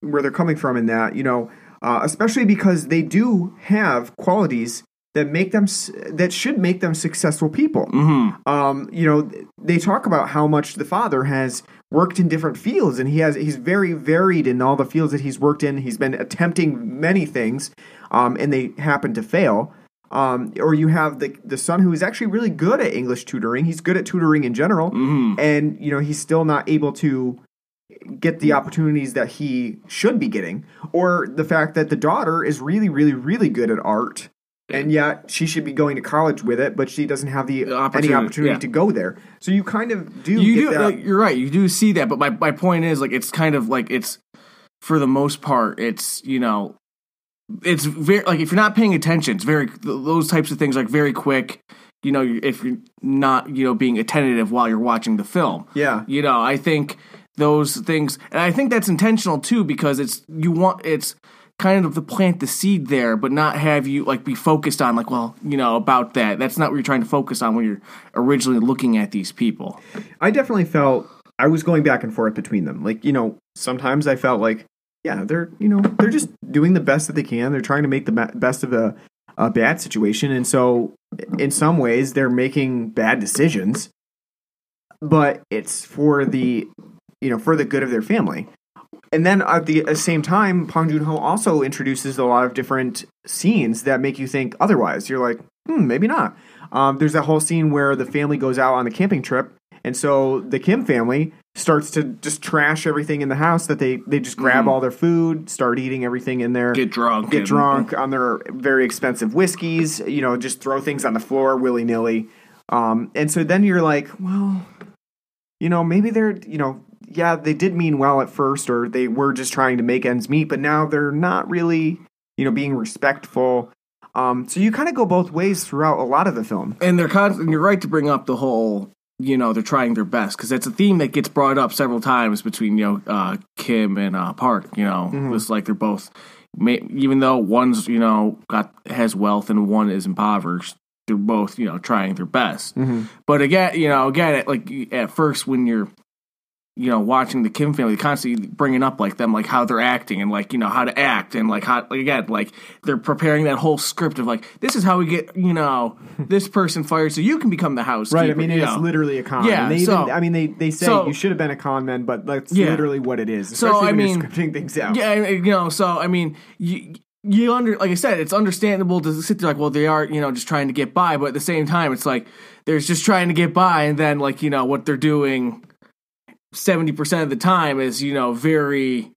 where they're coming from in that you know uh, especially because they do have qualities that make them that should make them successful people Mm-hmm. um, you know, they talk about how much the father has worked in different fields, and he has he's very varied in all the fields that he's worked in. He's been attempting many things, um, and they happen to fail. Um, or you have the the son who is actually really good at English tutoring. He's good at tutoring in general, Mm-hmm. and you know he's still not able to get the opportunities that he should be getting. Or the fact that the daughter is really, really, really good at art. And yet she should be going to college with it, but she doesn't have the, The any opportunity, opportunity yeah. to go there. So you kind of do you do like, you're right you do see that but my, my point is like it's kind of like it's for the most part it's you know it's very like if you're not paying attention it's very those types of things like very quick you know if you're not you know being attentive while you're watching the film yeah. you know i think those things and i think that's intentional too because it's you want it's kind of to plant the seed there but not have you like be focused on like well you know about that that's not what you're trying to focus on when you're originally looking at these people I definitely felt I was going back and forth between them. Like, you know, sometimes I felt like, yeah, they're, you know, they're just doing the best that they can. They're trying to make the best of a, a bad situation. And so, in some ways, they're making bad decisions, but it's for the, you know, for the good of their family. And then at the, same time, Bong Joon Ho also introduces a lot of different scenes that make you think otherwise. You're like, hmm, maybe not. Um, there's that whole scene where the family goes out on the camping trip, and so the Kim family starts to just trash everything in the house. That they they just grab all their food, start eating everything in there, get drunk get and- drunk on their very expensive whiskeys. You know, just throw things on the floor willy nilly. Um, and so then you're like, well, you know, maybe they're, you know, yeah, they did mean well at first, or they were just trying to make ends meet, but now they're not really, you know, being respectful. Um, so you kind of go both ways throughout a lot of the film. and they're con- and you're right to bring up the whole you know they're trying their best because that's a theme that gets brought up several times between you know uh, Kim and uh, Park. You know, it's like they're both even though one's you know got has wealth and one is impoverished. They're both you know trying their best. But again, you know, again, at, like at first when you're you know watching the Kim family, constantly bringing up like them, like how they're acting and like you know how to act and like how like, again like they're preparing that whole script of like this is how we get you know this person fired so you can become the house Right. I mean, it's know. literally a con. Yeah, And they so- even, I mean, they, they say so- you should have been a con man, but that's Yeah. literally what it is. So, I mean- scripting things out. Yeah, you know, so I mean, you you under like I said, it's understandable to sit there like, well, they are you know just trying to get by, but at the same time, it's like there's just trying to get by, and then like you know what they're doing seventy percent of the time is you know very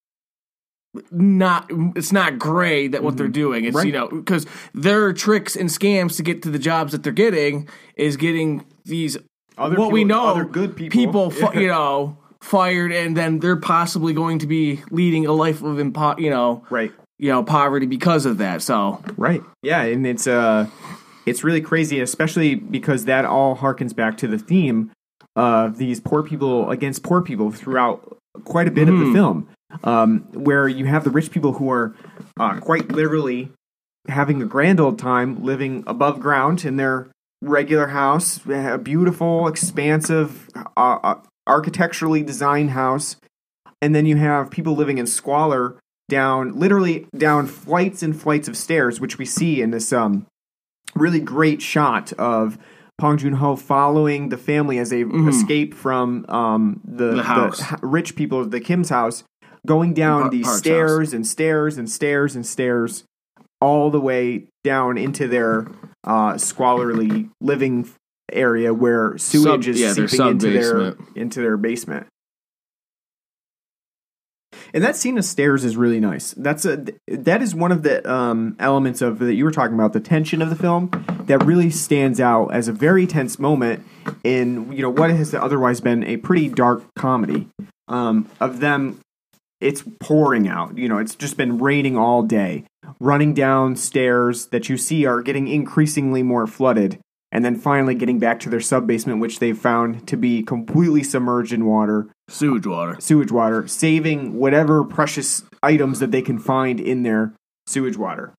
not it's not gray that what they're doing it's Right. you know because their tricks and scams to get to the jobs that they're getting is getting these Other what we know other good people. fi- you know fired and then they're possibly going to be leading a life of impo- you know Right. you know poverty because of that so Right. Yeah, and it's uh it's really crazy, especially because that all harkens back to the theme of these poor people against poor people throughout quite a bit of the film. Um, where you have the rich people who are uh, quite literally having a grand old time living above ground in their regular house, a beautiful, expansive, uh, uh, architecturally designed house. And then you have people living in squalor down, literally down flights and flights of stairs, which we see in this um, really great shot of Bong Joon Ho following the family as they escape from um, the, Mm-hmm. The house. h- rich people of the Kim's house, going down Par- these stairs and stairs and stairs and stairs, all the way down into their uh, squalorly living area where sewage Sub- is yeah, seeping into their into their basement. And that scene of stairs is really nice. That's a that is one of the um, elements of that you were talking about the tension of the film that really stands out as a very tense moment in you know what has otherwise been a pretty dark comedy um, of them. It's pouring out. You know, it's just been raining all day. Running down stairs that you see are getting increasingly more flooded, and then finally getting back to their sub basement, which they've found to be completely submerged in water Sewage water. sewage water, saving whatever precious items that they can find in their sewage water.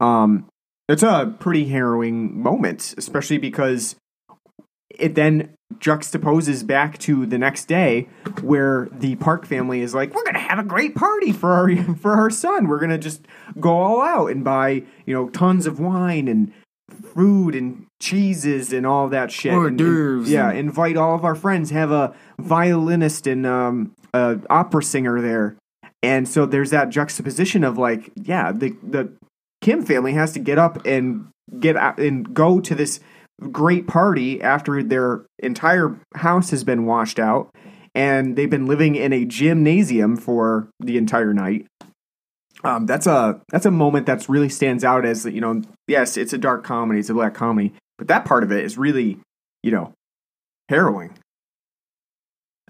Um, it's a pretty harrowing moment, especially because it then juxtaposes back to the next day where the Park family is like, "We're gonna have a great party for our for our son. We're gonna just go all out and buy you know tons of wine and food and cheeses and all that shit. Hors d'oeuvres yeah, invite all of our friends. Have a violinist and um, a opera singer there, and so there's that juxtaposition of like, yeah, the the Kim family has to get up and get out and go to this great party after their entire house has been washed out and they've been living in a gymnasium for the entire night. Um, that's a that's a moment that's really stands out as you know yes it's a dark comedy it's a black comedy but that part of it is really you know harrowing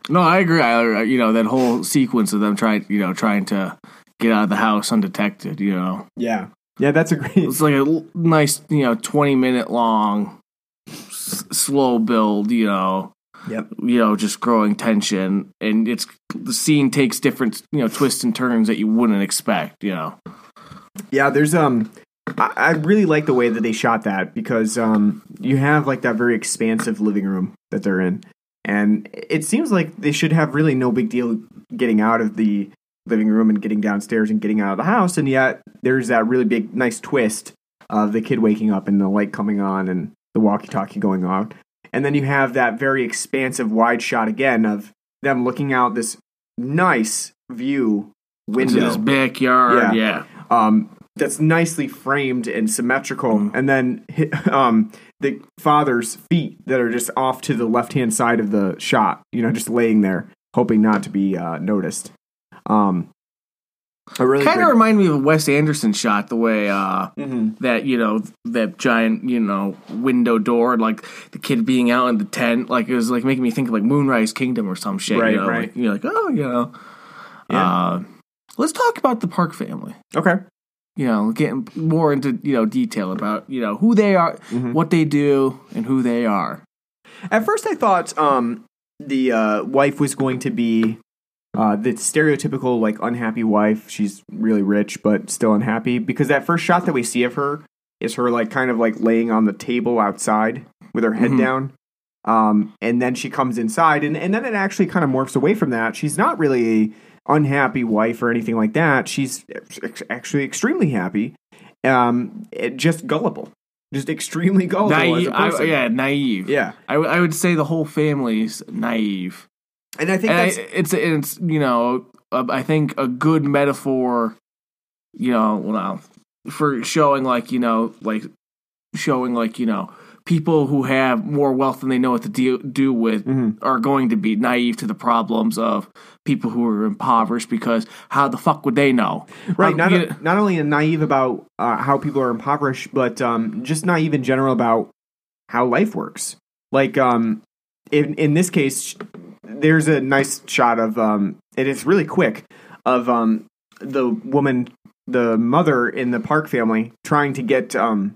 No, I agree. I, you know that whole sequence of them trying, you know, trying to get out of the house undetected. You know, yeah yeah that's a great it's like a nice, you know, twenty minute long, s- slow build. You know, yep you know, just growing tension, and it's the scene takes different, you know, twists and turns that you wouldn't expect. You know, Yeah, there's um I, I really like the way that they shot that because um you have like that very expansive living room that they're in. And it seems like they should have really no big deal getting out of the living room and getting downstairs and getting out of the house, and yet there's that really big nice twist of the kid waking up and the light coming on and the walkie talkie going on. And then you have that very expansive wide shot again of them looking out this nice view window this backyard. Yeah. Yeah, um, that's nicely framed and symmetrical, and then um, the father's feet that are just off to the left hand side of the shot. You know, just laying there, hoping not to be uh, noticed. Um, a really kind of remind me of a Wes Anderson shot. The way uh, Mhm. that you know that giant you know window door, and like the kid being out in the tent, like it was like making me think of like Moonrise Kingdom or some shit. Right, you know? right. Like, you're like, oh, you know. Yeah. Uh, let's talk about the Park family. Okay. You know, getting more into you know detail about you know who they are, Mhm. what they do, and who they are. At first, I thought um, the uh, wife was going to be uh, the stereotypical like unhappy wife. She's really rich but still unhappy because that first shot that we see of her is her like kind of like laying on the table outside with her head Mhm. down. Um, and then she comes inside, and, and then it actually kind of morphs away from that. She's not really unhappy wife or anything like that. She's actually extremely happy, um, just gullible, just extremely gullible naive, a. I, yeah, naive. yeah. I, w- I would say the whole family's naive. And I think and I, it's it's you know uh, I think a good metaphor, you know, well, for showing like you know like showing like you know people who have more wealth than they know what to do, do with Mhm. are going to be naive to the problems of people who are impoverished because how the fuck would they know right. Um, Not you- not only naive about uh, how people are impoverished, but um, just naive in general about how life works. Like um, in in this case, there's a nice shot of um, it is really quick of um, the woman, the mother in the Park family, trying to get um,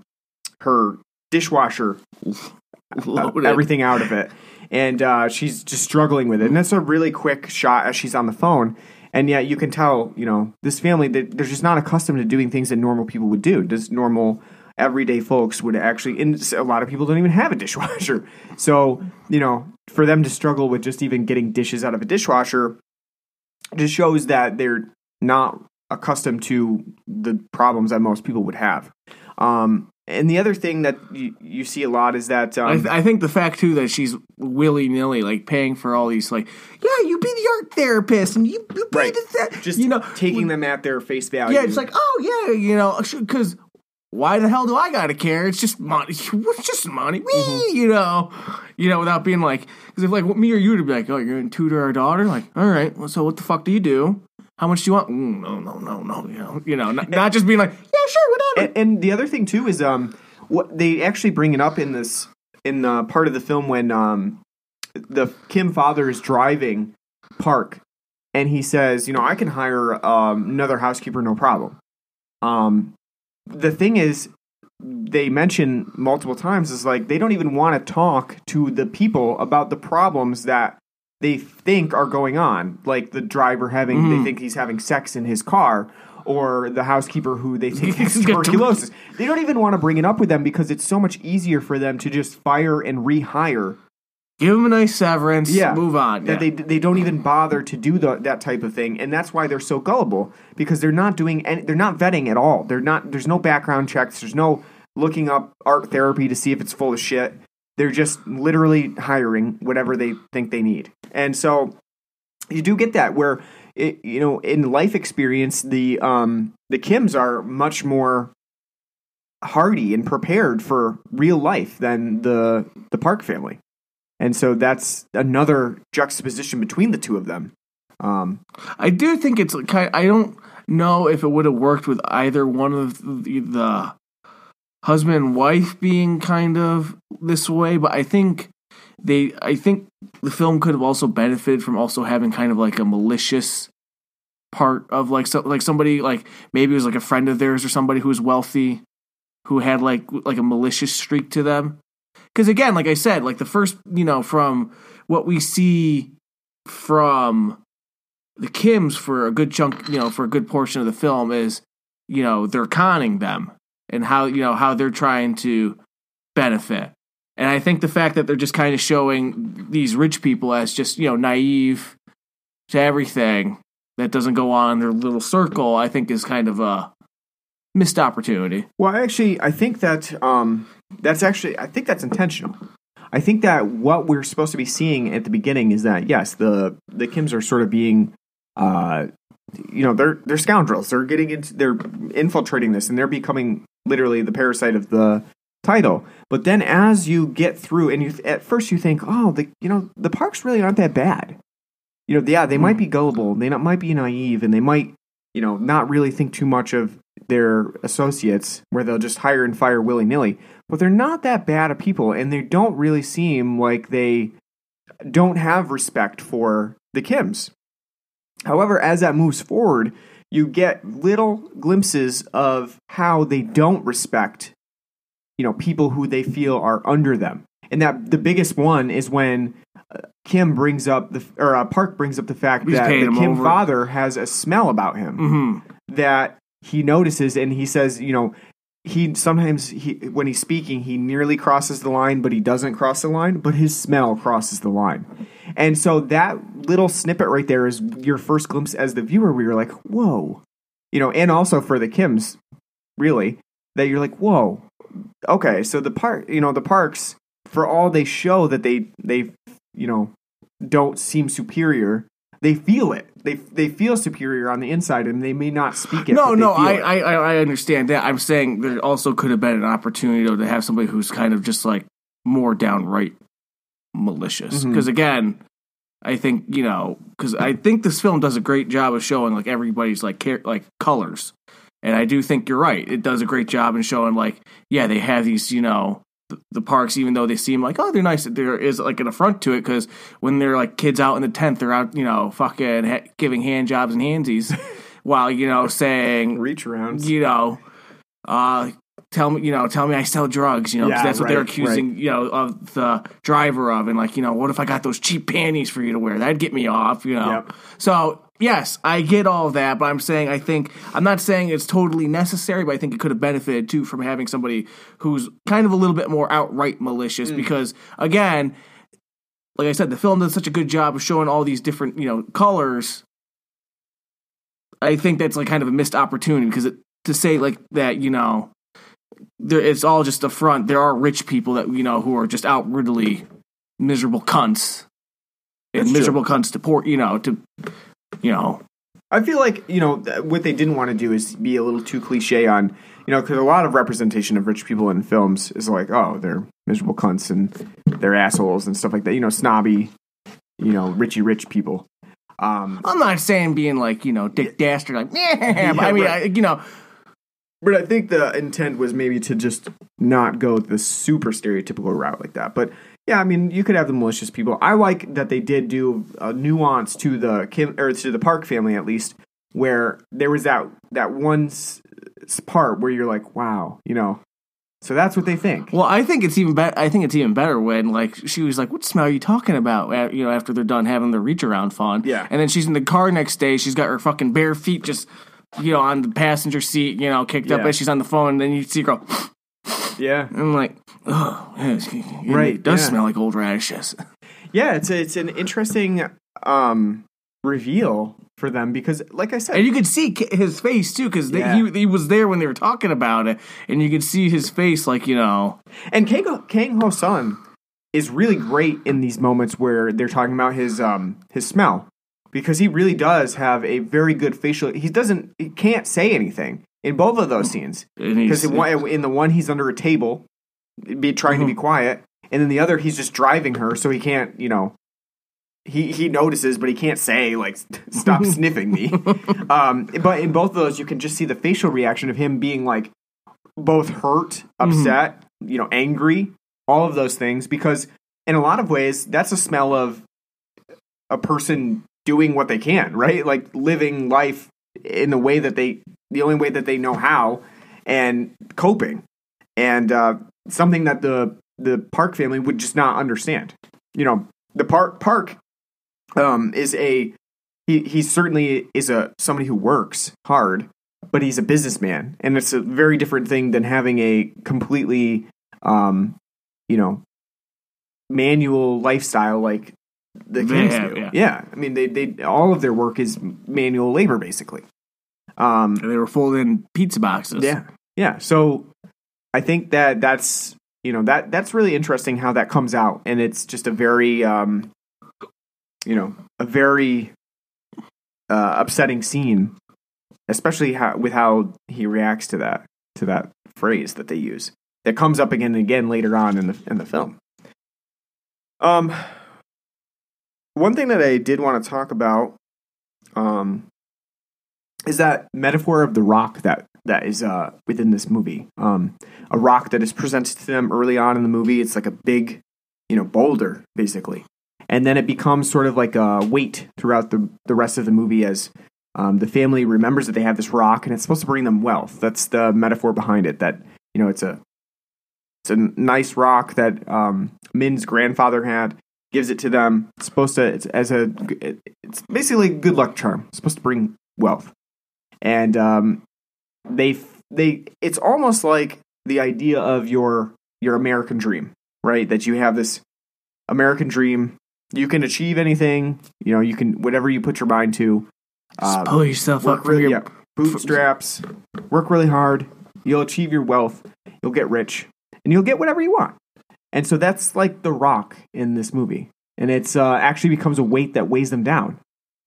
her dishwasher Loaded. everything out of it. And uh, she's just struggling with it. And that's a really quick shot as she's on the phone. and yet you can tell, you know, this family they- they're just not accustomed to doing things that normal people would do. Just normal everyday folks would actually and a lot of people don't even have a dishwasher. So, you know, for them to struggle with just even getting dishes out of a dishwasher just shows that they're not accustomed to the problems that most people would have. Um, and the other thing that you, you see a lot is that I, um, th- I think the fact too that she's willy nilly like paying for all these like yeah you be the art therapist and you, you be Right. the ther-" just you know taking them at their face value. yeah it's like oh yeah you know because why the hell do I gotta care it's just money it's just money Wee, Mm-hmm. you know you know without being like because if like me or you to be like oh you're gonna tutor our daughter like all right well, so what the fuck do you do how much do you want mm, no no no no you know you know not, not just being like yeah sure whatever and, and the other thing too is um what they actually bring it up in this in the part of the film when um the Kim father is driving Park and he says, you know, I can hire um, another housekeeper, no problem. Um, the thing is, they mention multiple times is like they don't even want to talk to the people about the problems that they think are going on, like the driver having they mm-hmm. think he's having sex in his car, or the housekeeper who they think has tuberculosis. They don't even want to bring it up with them because it's so much easier for them to just fire and rehire give them a nice severance yeah, move on That yeah. they they don't even bother to do the, that type of thing, and that's why they're so gullible because they're not doing any, they're not vetting at all. They're not. There's no background checks. There's no looking up art therapy to see if it's full of shit. They're just literally hiring whatever they think they need, and so you do get that where it, you know in life experience the um the Kims are much more hardy and prepared for real life than the the Park family. And so that's another juxtaposition between the two of them. Um, I do think it's kind. I don't know if it would have worked with either one of the, the husband and wife being kind of this way, but I think they. I think the film could have also benefited from also having kind of like a malicious part of like so like somebody like maybe it was like a friend of theirs or somebody who was wealthy who had like like a malicious streak to them because again like i said like the first you know from what we see from the kims for a good chunk you know for a good portion of the film is you know they're conning them and how you know how they're trying to benefit and i think the fact that they're just kind of showing these rich people as just you know naive to everything that doesn't go on in their little circle i think is kind of a missed opportunity well, actually, I think that um, that's actually I think that's intentional. I think that what we're supposed to be seeing at the beginning is that yes, the the Kims are sort of being, uh, you know, they're they're scoundrels. They're getting into they're infiltrating this, and they're becoming literally the parasite of the title. But then as you get through, and you at first you think, oh, the you know the parks really aren't that bad. You know, yeah, they might hmm. be gullible, they not, might be naive, and they might you know not really think too much of their associates, where they'll just hire and fire willy nilly. But they're not that bad of people, and they don't really seem like they don't have respect for the Kims. However, as that moves forward, you get little glimpses of how they don't respect, you know, people who they feel are under them. And that the biggest one is when uh, Kim brings up the or uh, Park brings up the fact He's that the Kim over. father has a smell about him mm-hmm. that he notices and he says, you know, he sometimes he when he's speaking he nearly crosses the line but he doesn't cross the line but his smell crosses the line and so that little snippet right there is your first glimpse as the viewer where you're like whoa you know and also for the kims really that you're like whoa okay so the park you know the parks for all they show that they they you know don't seem superior they feel it they they feel superior on the inside and they may not speak it No, no, I. I, I understand that. I'm saying there also could have been an opportunity though, to have somebody who's kind of just like more downright malicious. Mm-hmm. Because again, I think you know, because I think this film does a great job of showing like everybody's like care, like colors, and I do think you're right. It does a great job in showing like yeah, they have these you know. The, the parks, even though they seem like oh they're nice, there is like an affront to it because when they're like kids out in the tent, they're out you know fucking ha- giving hand jobs and handsies, while you know saying reach around you know, uh, tell me, you know, tell me I sell drugs, you know, Yeah, that's what they're right, accusing, you know, of the driver of, and like, you know, what if I got those cheap panties for you to wear? That'd get me off, you know. Yep. So yes, I get all of that, but I'm saying I think I'm not saying it's totally necessary, but I think it could have benefited too from having somebody who's kind of a little bit more outright malicious. Mm. Because again, like I said, the film does such a good job of showing all these different you know colors. I think that's like kind of a missed opportunity because it, to say like that, you know, there, it's all just a front. There are rich people that you know who are just outwardly miserable cunts and That's true. miserable cunts to poor, you know, to you know, I feel like you know what they didn't want to do is be a little too cliche on you know because a lot of representation of rich people in films is like oh they're miserable cunts and they're assholes and stuff like that you know snobby you know richy rich people. Um, I'm not saying being like you know Dick Dastard, like yeah, but I mean, right. I, you know, But I think the intent was maybe to just not go the super stereotypical route like that. But yeah, I mean, you could have the malicious people. I like that they did do a nuance to the Kim or to the Park family at least, where there was that that one s- part where you're like, wow, you know. So that's what they think. well, I think it's even better. I think it's even better when like she was like, "What smell are you talking about?" uh, You know, after they're done having their reach around fun, Yeah. and then she's in the car next day. She's got her fucking bare feet just. You know, on the passenger seat, you know, kicked up Yeah. as she's on the phone, and then you see her go, Yeah, I'm like, oh, it, Right, it does yeah. smell like old radishes. yeah. It's a, it's an interesting um reveal for them because, like I said, And you could see his face too, because Yeah. he he was there when they were talking about it, and you could see his face, like you know, And Kang, Kang Ho Sun is really great in these moments where they're talking about his um his smell because he really does have a very good facial. He doesn't he can't say anything in both of those scenes because in, in the one he's under a table, be trying to be quiet, and then the other he's just driving her, so he can't you know. He, he notices, but he can't say like "stop sniffing me." Um, but in both of those, you can just see the facial reaction of him being like both hurt, upset, you know, angry, all of those things. Because in a lot of ways, that's a smell of a person doing what they can, right? Like living life in the way that they, the only way that they know how, and coping, and uh, something that the the Park family would just not understand. You know, the Park Park um, is a he he certainly is a somebody who works hard, but he's a businessman, and it's a very different thing than having a completely um, you know manual lifestyle like the Kings have, do. yeah. Yeah, I mean they they all of their work is manual labor basically. Um, and they were folding pizza boxes. yeah, yeah. So I think that that's you know that that's really interesting how that comes out, and it's just a very um, you know a very uh, upsetting scene, especially how, with how he reacts to that to that phrase that they use that comes up again and again later on in the in the film. Um, one thing that I did want to talk about, um, is that metaphor of the rock that that is uh within this movie. Um, a rock that is presented to them early on in the movie. It's like a big, you know, boulder basically, and then it becomes sort of like a weight throughout the the rest of the movie as um, the family remembers that they have this rock and it's supposed to bring them wealth. That's the metaphor behind it. That you know, it's a it's a nice rock that um, Min's grandfather had. Gives it to them. It's supposed to. It's as a. It's basically a good luck charm. It's supposed to bring wealth, and um, they they. It's almost like the idea of your your American dream, right? That you have this American dream. You can achieve anything. You know, you can whatever you put your mind to. Just Uh, pull yourself up really, your yeah, bootstraps. Work really hard. You'll achieve your wealth. You'll get rich, and you'll get whatever you want. And so that's like the rock in this movie, and it's uh, actually becomes a weight that weighs them down.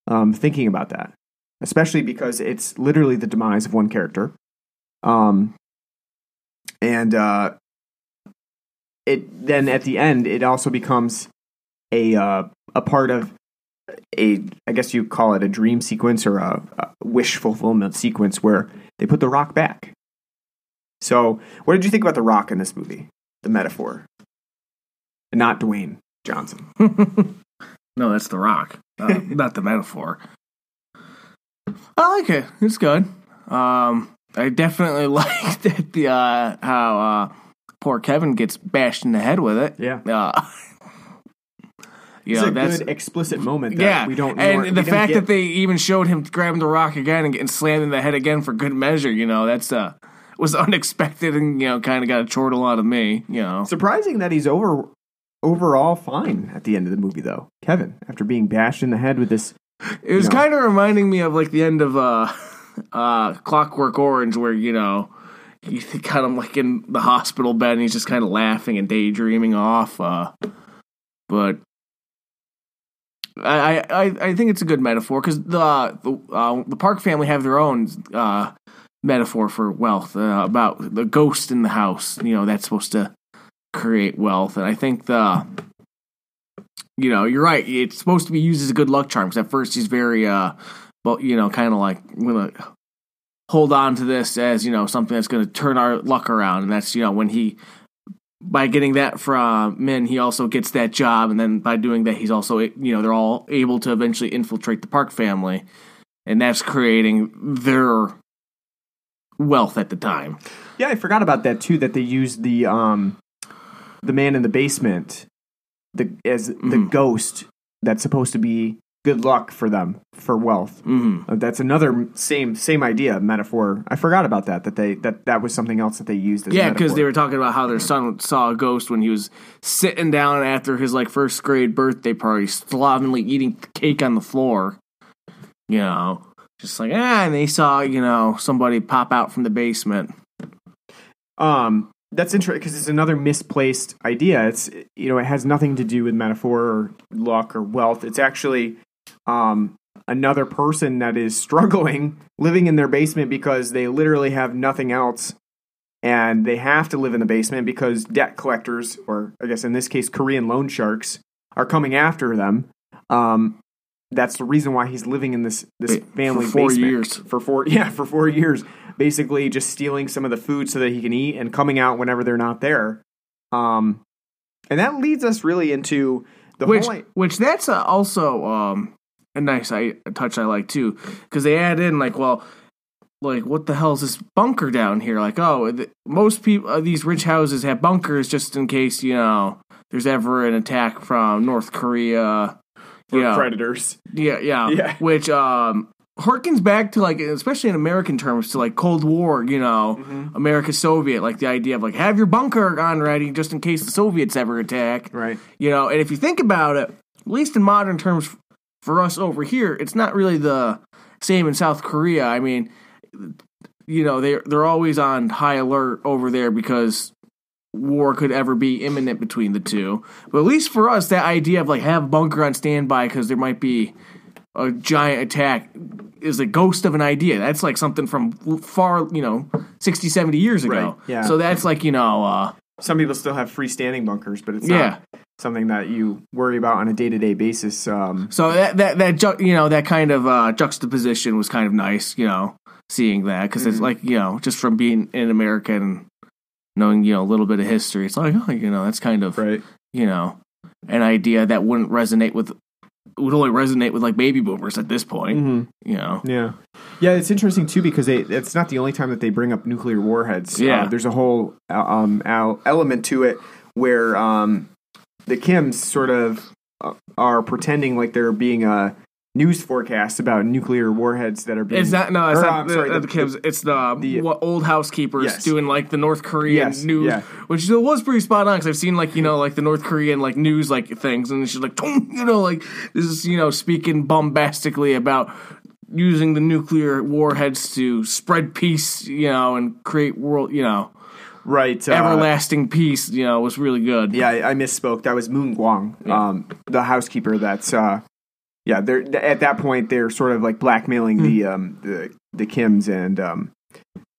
Um, thinking about that, especially because it's literally the demise of one character. Um, and uh, it then at the end, it also becomes a uh, a part of a I guess you call it a dream sequence or a, a wish fulfillment sequence where they put the rock back. So, what did you think about the rock in this movie? The metaphor, not Dwayne Johnson. No, that's the rock, uh, not the metaphor. I like it. It's good. Um, I definitely liked that the uh, how uh, poor Kevin gets bashed in the head with it. Yeah, Uh, You It's know, a that's good explicit moment. That yeah. we don't. and we the fact that they even showed him grabbing the rock again and getting slammed in the head again for good measure, you know, that's uh was unexpected and you know kind of got a chortle out of me. You know, surprising that he's over overall fine at the end of the movie though. Kevin, after being bashed in the head with this, it was know. kind of reminding me of like the end of uh uh Clockwork Orange, where you know. He's kind of like in the hospital bed, and he's just kind of laughing and daydreaming off. Uh, but I, I, I think it's a good metaphor because the the, uh, the Park family have their own uh, metaphor for wealth uh, about the ghost in the house. You know that's supposed to create wealth, and I think the you know you're right. It's supposed to be used as a good luck charm because at first he's very uh, well, you know, kind of like gonna hold on to this as you know something that's to turn our luck around, and that's you know when he by getting that from Min, he also gets that job, and then by doing that, he's also you know they're all able to eventually infiltrate the Park family, and that's creating their wealth at the time. yeah, I forgot about that too. That they used the um, the man in the basement, the as the Mhm. ghost that's supposed to be good luck for them for wealth. hmm Uh, That's another same same idea metaphor. I forgot about that. That they that that was something else that they used. As Yeah, because they were talking about how their son saw a ghost when he was sitting down after his like first grade birthday party, slovenly eating cake on the floor. You know, just like ah, and they saw you know somebody pop out from the basement. Um, that's interesting because it's another misplaced idea. It's you know it has nothing to do with metaphor or luck or wealth. It's actually um, another person that is struggling living in their basement because they literally have nothing else, and they have to live in the basement because debt collectors, or I guess in this case Korean loan sharks, are coming after them. Um, that's the reason why he's living in this this Wait, for family four basement. years. for four yeah for four years. Basically just stealing some of the food so that he can eat and coming out whenever they're not there. Um and that leads us really into the which whole which that's uh, also um a nice I, a touch I like too. Because they add in like well like what the hell is this bunker down here? Like oh th- most people uh, these rich houses have bunkers just in case you know there's ever an attack from North Korea you know predators yeah yeah Yeah. which um harkens back to like especially in American terms to like Cold War you know Mm-hmm. America Soviet like the idea of like have your bunker on ready just in case the Soviets ever attack right you know, and if you think about it, at least in modern terms for us over here, it's not really the same in South Korea. I mean, you know, they they're always on high alert over there because war could ever be imminent between the two. But at least for us, that idea of like have a bunker on standby because there might be a giant attack is a ghost of an idea. That's like something from far, you know, 60, 70 years ago. Right, yeah. So that's like, you know, uh, some people still have freestanding bunkers but it's yeah. not something that you worry about on a day-to-day basis um So that that that ju- you know that kind of uh, juxtaposition was kind of nice, you know, seeing that because Mm-hmm. it's like you know just from being in America and knowing you know a little bit of history, it's like oh you know that's kind of right you know an idea that wouldn't resonate with would only resonate with like baby boomers at this point, mm-hmm. you know. Yeah, yeah, it's interesting too because they, it's not the only time that they bring up nuclear warheads. Yeah. Uh, there's a whole uh, um, element to it where um, the Kims sort of uh, are pretending like they're being a news forecasts about nuclear warheads that are being. It's not no, it's or, not I'm the, sorry, the, the- Kims. It's the, the- what old housekeepers Yes. doing like the North Korean Yes, news, yeah. which was pretty spot on because I've seen like you know like the North Korean like news like things, and she's like you know like this is you know speaking bombastically about using the nuclear warheads to spread peace, you know, and create world, you know, right. Uh, everlasting peace. You know, was really good. Yeah, I, I misspoke. That was Moon Gwang, um, the housekeeper. That's uh, yeah. They're at that point they're sort of like blackmailing the um, the the Kims, and um,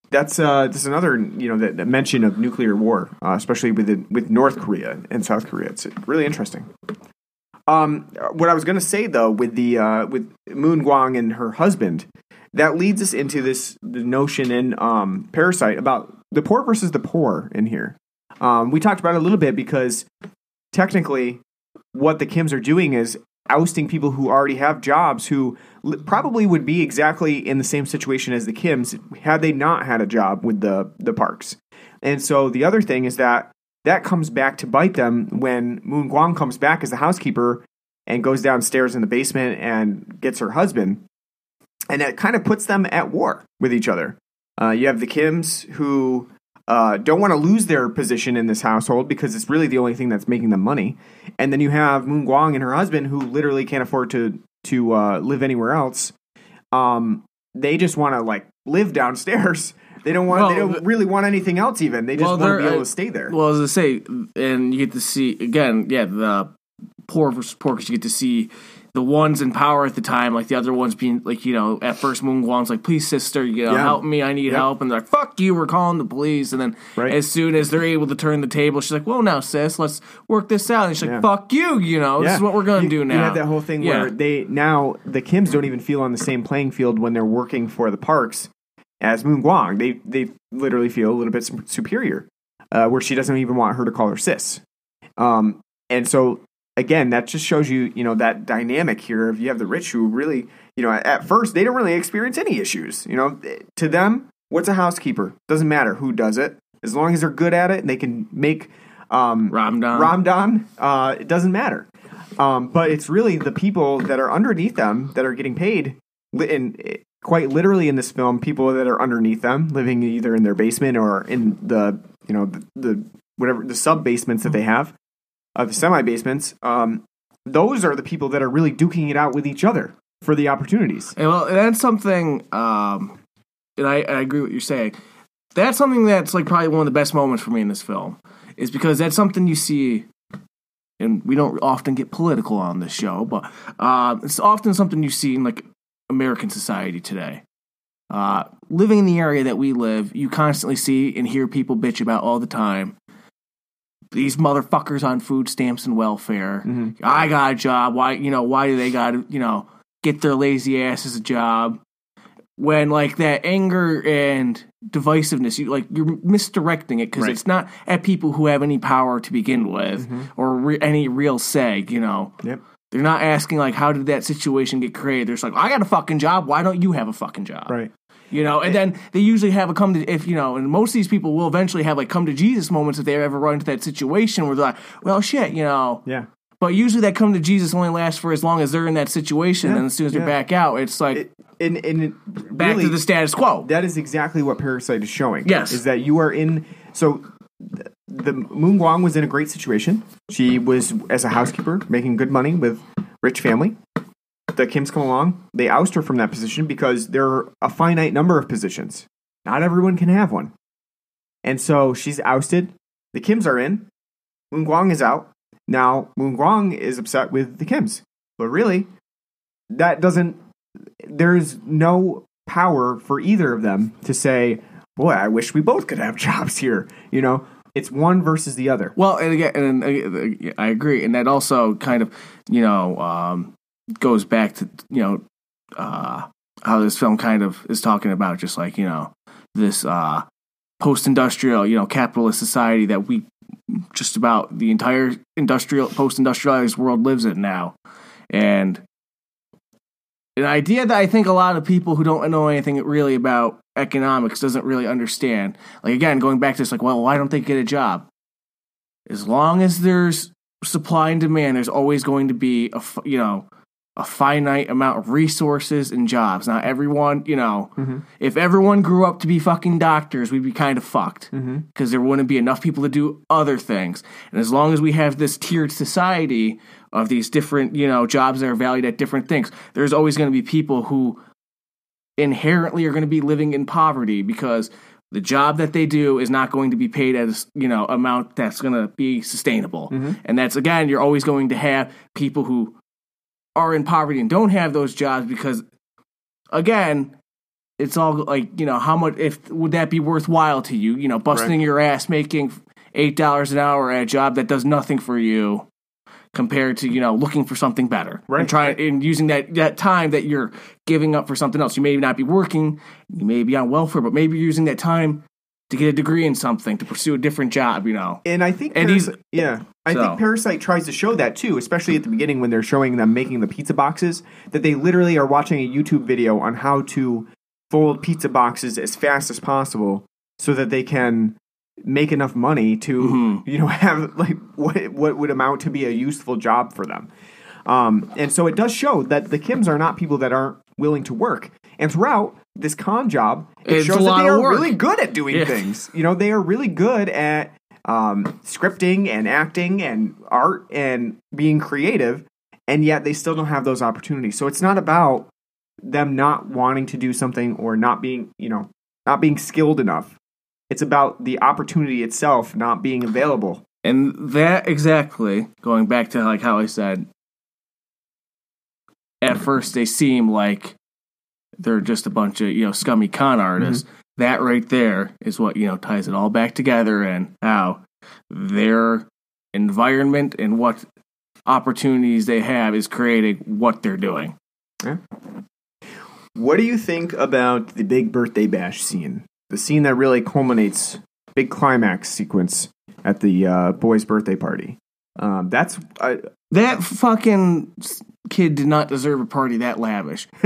that's uh, that's another you know the, the mention of nuclear war, uh, especially with the, with North Korea and South Korea. It's really interesting. Um, what I was going to say though, with the uh, with Moon Gwang and her husband, that leads us into this the notion in um, Parasite about the poor versus the poor in here. Um, we talked about it a little bit because technically, what the Kims are doing is ousting people who already have jobs who probably would be exactly in the same situation as the Kims had they not had a job with the the parks. And so the other thing is that that comes back to bite them when Moon Gwang comes back as the housekeeper and goes downstairs in the basement and gets her husband. And that kind of puts them at war with each other. Uh, you have the Kims who uh, don't want to lose their position in this household because it's really the only thing that's making them money. And then you have Moon Gwang and her husband who literally can't afford to to uh, live anywhere else. Um, they just want to like live downstairs. They don't want. Well, they don't really want anything else. Even they just Well, want to be able uh, to stay there. Well, as I say, and you get to see again, yeah, the poor versus poor because you get to see the ones in power at the time, like the other ones being like, you know, at first Moon Gwang's like, "Please, sister, you know, Yeah. help me, I need Yep. help," and they're like, "Fuck you, we're calling the police." And then Right. as soon as they're able to turn the table, she's like, "Well, now, sis, let's work this out." And she's like, Yeah. "Fuck you, you know, this is what we're gonna do now." You have that whole thing Yeah. where they now the Kims don't even feel on the same playing field when they're working for the parks as Moon Gwang. They they literally feel a little bit superior, uh, where she doesn't even want her to call her sis. Um, and so again, that just shows you you know that dynamic here. If you have the rich who really you know at first they don't really experience any issues. You know, to them, what's a housekeeper? Doesn't matter who does it as long as they're good at it and they can make um, Ramdan. Ramdan, uh, it doesn't matter. Um, but it's really the people that are underneath them that are getting paid, and eh, quite literally in this film, people that are underneath them, living either in their basement or in the you know the, the whatever the sub basements that they have, uh, the semi basements. Um, those are the people that are really duking it out with each other for the opportunities. And well, that's something, um, and I, I agree with what you're saying. That's something that's like probably one of the best moments for me in this film, is because that's something you see, and we don't often get political on this show, but uh, it's often something you see in like American society today. Uh, living in the area that we live, you constantly see and hear people bitch about all the time. These motherfuckers on food stamps and welfare. Mm-hmm. I got a job. Why, you know, why do they got to, you know, get their lazy asses a job? When like that anger and divisiveness, you like you're misdirecting it because Right. it's not at people who have any power to begin with mm-hmm. or re- any real say. You know, Yep. they're not asking like, how did that situation get created? They're just like, I got a fucking job. Why don't you have a fucking job? Right. You know, and then they usually have a come to if you know, and most of these people will eventually have like come to Jesus moments if they ever run into that situation where they're like, well, shit, you know. Yeah. But usually that come to Jesus only lasts for as long as they're in that situation, Yeah, and as soon as they're back out, it's like It, and and it back really, to the status quo. that is exactly what Parasite is showing. Yes. is that you are in. So th- the Moon Gwang was in a great situation. She was as a housekeeper making good money with rich family. The Kims come along. They oust her from that position because there are a finite number of positions. Not everyone can have one, and so she's ousted. The Kims are in. Moon Gwang is out. Now Moon Gwang is upset with the Kims, but really, that doesn't there's no power for either of them to say, "Boy, I wish we both could have jobs here." You know, it's one versus the other. Well, and again, and uh, I agree, and that also kind of, you know, um, goes back to you know uh, how this film kind of is talking about just like you know this uh, post-industrial, you know, capitalist society that we just about the entire industrial post-industrialized world lives in now, and an idea that I think a lot of people who don't know anything really about economics doesn't really understand. Like again, going back to this, like, well, why don't they get a job? As long as there's supply and demand, there's always going to be a you know a finite amount of resources and jobs. Not everyone, you know, if everyone grew up to be fucking doctors, we'd be kind of fucked because there wouldn't be enough people to do other things. And as long as we have this tiered society of these different, you know, jobs that are valued at different things, there's always going to be people who inherently are going to be living in poverty because the job that they do is not going to be paid at a s- you know amount that's going to be sustainable mm-hmm. and that's again you're always going to have people who are in poverty and don't have those jobs because again it's all like you know how much if would that be worthwhile to you you know busting Right. your ass making eight dollars an hour at a job that does nothing for you compared to you know looking for something better Right. and trying and using that that time that you're giving up for something else you may not be working you may be on welfare but maybe you're using that time to get a degree in something to pursue a different job you know And I think, And he's- yeah, I So. think Parasite tries to show that too, especially at the beginning when they're showing them making the pizza boxes. That they literally are watching a YouTube video on how to fold pizza boxes as fast as possible, so that they can make enough money to Mm-hmm. you know have like what what would amount to be a useful job for them. Um, and so it does show that the Kims are not people that aren't willing to work. And throughout this con job, it It's shows that they are work. really good at doing Yeah. things. You know, they are really good at um, scripting and acting and art and being creative, and yet they still don't have those opportunities. So it's not about them not wanting to do something or not being, you know, not being skilled enough. It's about the opportunity itself not being available. And that exactly, going back to like how I said, at first they seem like they're just a bunch of you know scummy con artists. That right there is what you know ties it all back together and how their environment and what opportunities they have is creating what they're doing. What do you think about the big birthday bash scene? The scene that really culminates, big climax sequence at the uh, boys' birthday party. Um, that's uh, That fucking kid did not deserve a party that lavish.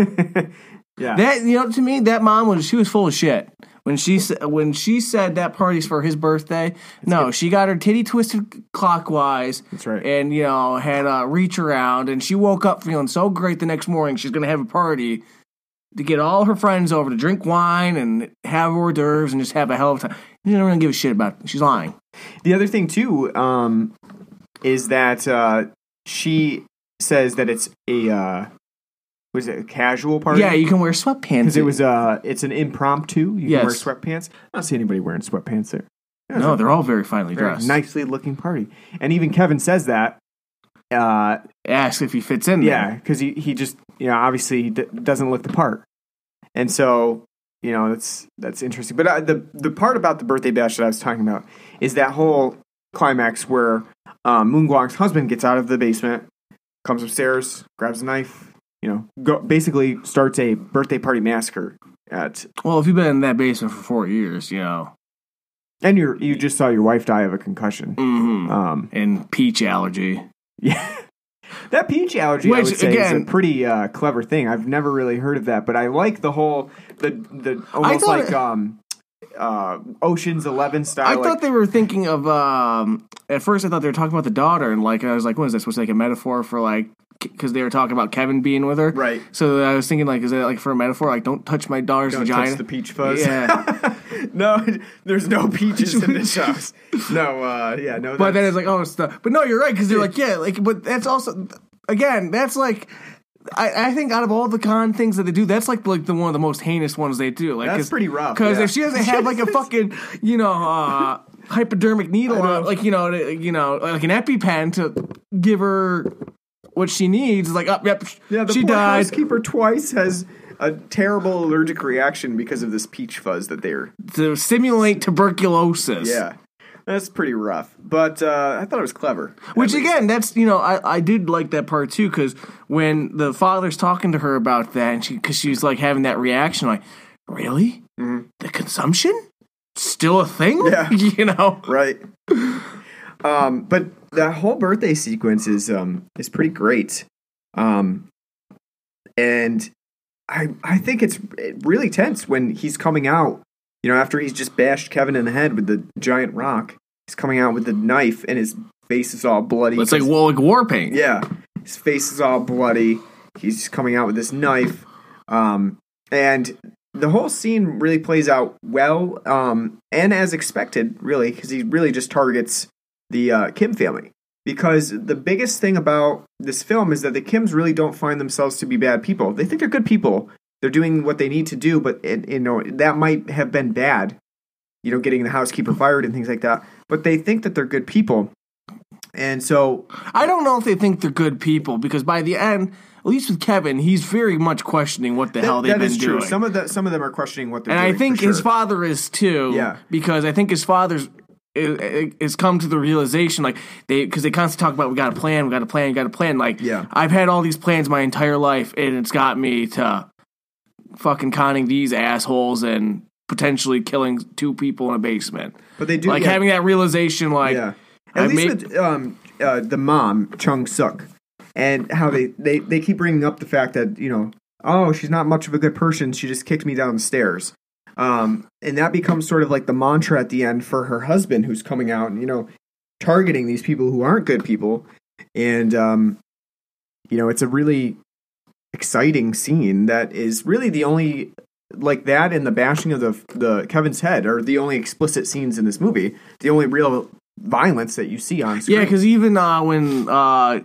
yeah. That you know, to me, that mom was she was full of shit when she when she said that party's for his birthday. no, she got her titty twisted clockwise. That's right. And you know, had a reach around, and she woke up feeling so great the next morning. She's gonna have a party to get all her friends over to drink wine and have hors d'oeuvres and just have a hell of a time. You don't really give a shit about. It. She's lying. The other thing too um, is that uh, she says that it's a uh, was it a casual party? Yeah, you can wear sweatpants. because it was uh, it's an impromptu. You can wear sweatpants. I don't see anybody wearing sweatpants there. Yeah, no, they're all very finely very dressed. nicely looking party, and even Kevin says that. Uh, Ask if he fits in. yeah, there. because he he just you know obviously he d- doesn't look the part, and so you know that's that's interesting. But uh, the the part about the birthday bash that I was talking about is that whole climax where um, Moon Gwang's husband gets out of the basement, comes upstairs, grabs a knife, you know, go, basically starts a birthday party massacre at. Well, if you've been in that basement for four years, you know, And you you just saw your wife die of a concussion. hmm Um, and peach allergy. Yeah. That peach allergy, I would say, is a pretty uh, clever thing. I've never really heard of that, but I like the whole the the almost like it- um uh Ocean's Eleven style. I like, thought they were thinking of. um At first, I thought they were talking about the daughter, and like I was like, "What is this? Was like a metaphor for like?" Because they were talking about Kevin being with her, Right. So I was thinking, like, is that like for a metaphor? Like, don't touch my daughter's don't vagina. touch the peach fuzz. Yeah. no, there's no peaches in this house. No, uh, yeah, no. But then it's like, oh, it's the. But no, you're right because they're like, yeah, like, but that's also, again, that's like. I, I think out of all the con things that they do, that's like like the one of the most heinous ones they do. Like That's pretty rough, Because yeah. if she doesn't have like a fucking you know uh, hypodermic needle, on, like you know to- you know like an EpiPen to give her what she needs, is like up, yep, yeah, the she poor died. housekeeper twice has a terrible allergic reaction because of this peach fuzz that they're. to stimulate tuberculosis. Yeah, that's pretty rough. But uh, I thought it was clever. Which again, that's you know, I, I did like that part too because when the father's talking to her about that, and she because she's like having that reaction, like, really, the consumption still a thing? Mm-hmm. Yeah. you know. right? Um, but that whole birthday sequence is um is pretty great, um, and I I think it's really tense when he's coming out. You know, after he's just bashed Kevin in the head with the giant rock, he's coming out with the knife, and his face is all bloody. It's like well, like war paint. yeah, his face is all bloody. He's coming out with this knife, um, and the whole scene really plays out well, um, and as expected, really, because he really just targets the uh, Kim family. Because the biggest thing about this film is that the Kims really don't find themselves to be bad people. They think they're good people. They're doing what they need to do, but it, you know that might have been bad. You know, getting the housekeeper fired and things like that. But they think that they're good people, and so I don't know if they think they're good people because by the end, at least with Kevin, he's very much questioning what the hell they've that been is true. doing. Some of the some of them are questioning what they're and doing. And I think his sure. father is too. Yeah. Because I think his father's i- is come to the realization like they because they constantly talk about we got a plan, we got a plan, we got a plan. Like Yeah. I've had all these plans my entire life, and it's got me to fucking conning these assholes and potentially killing two people in a basement. but they do like yeah, having that realization, like yeah. I At least made- with um, uh, the mom Chung Suk, and how they, they they keep bringing up the fact that you know oh she's not much of a good person. She just kicked me down the stairs. Um, and that becomes sort of like the mantra at the end for her husband, who's coming out and you know targeting these people who aren't good people, and um, you know, it's a really exciting scene that is really the only like that and the bashing of the the Kevin's head are the only explicit scenes in this movie. The only real violence that you see on screen. Yeah, because even uh, when uh,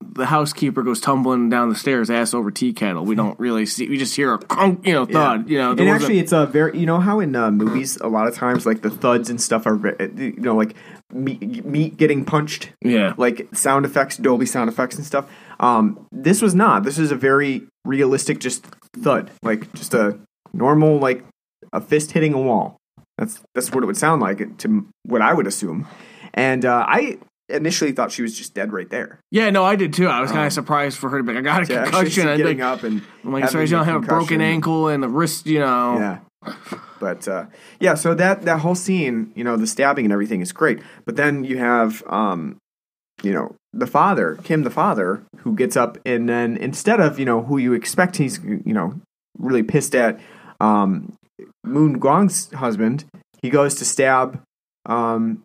the housekeeper goes tumbling down the stairs, ass over tea kettle, we don't really see. We just hear a crunk, you know, thud. You know, and actually, it's a very you know how in uh, movies a lot of times like the thuds and stuff are you know like meat, meat getting punched, yeah, like sound effects, Dolby sound effects and stuff. Um, this was not. This is a very realistic, just thud, like just a normal like a fist hitting a wall. That's that's what it would sound like to what I would assume. And uh, I initially thought she was just dead right there. yeah. No, I did too. I was kind of surprised for her to be like, I got a actually concussion. see getting like, up and I'm like, sorry, you don't have a broken ankle and a wrist. You know, Yeah. But uh, yeah, so that that whole scene, you know, the stabbing and everything is great. But then you have, um, you know, the father, Kim, the father, who gets up and then instead of you know who you expect, he's you know really pissed at um, Moon Gwang's husband. He goes to stab um,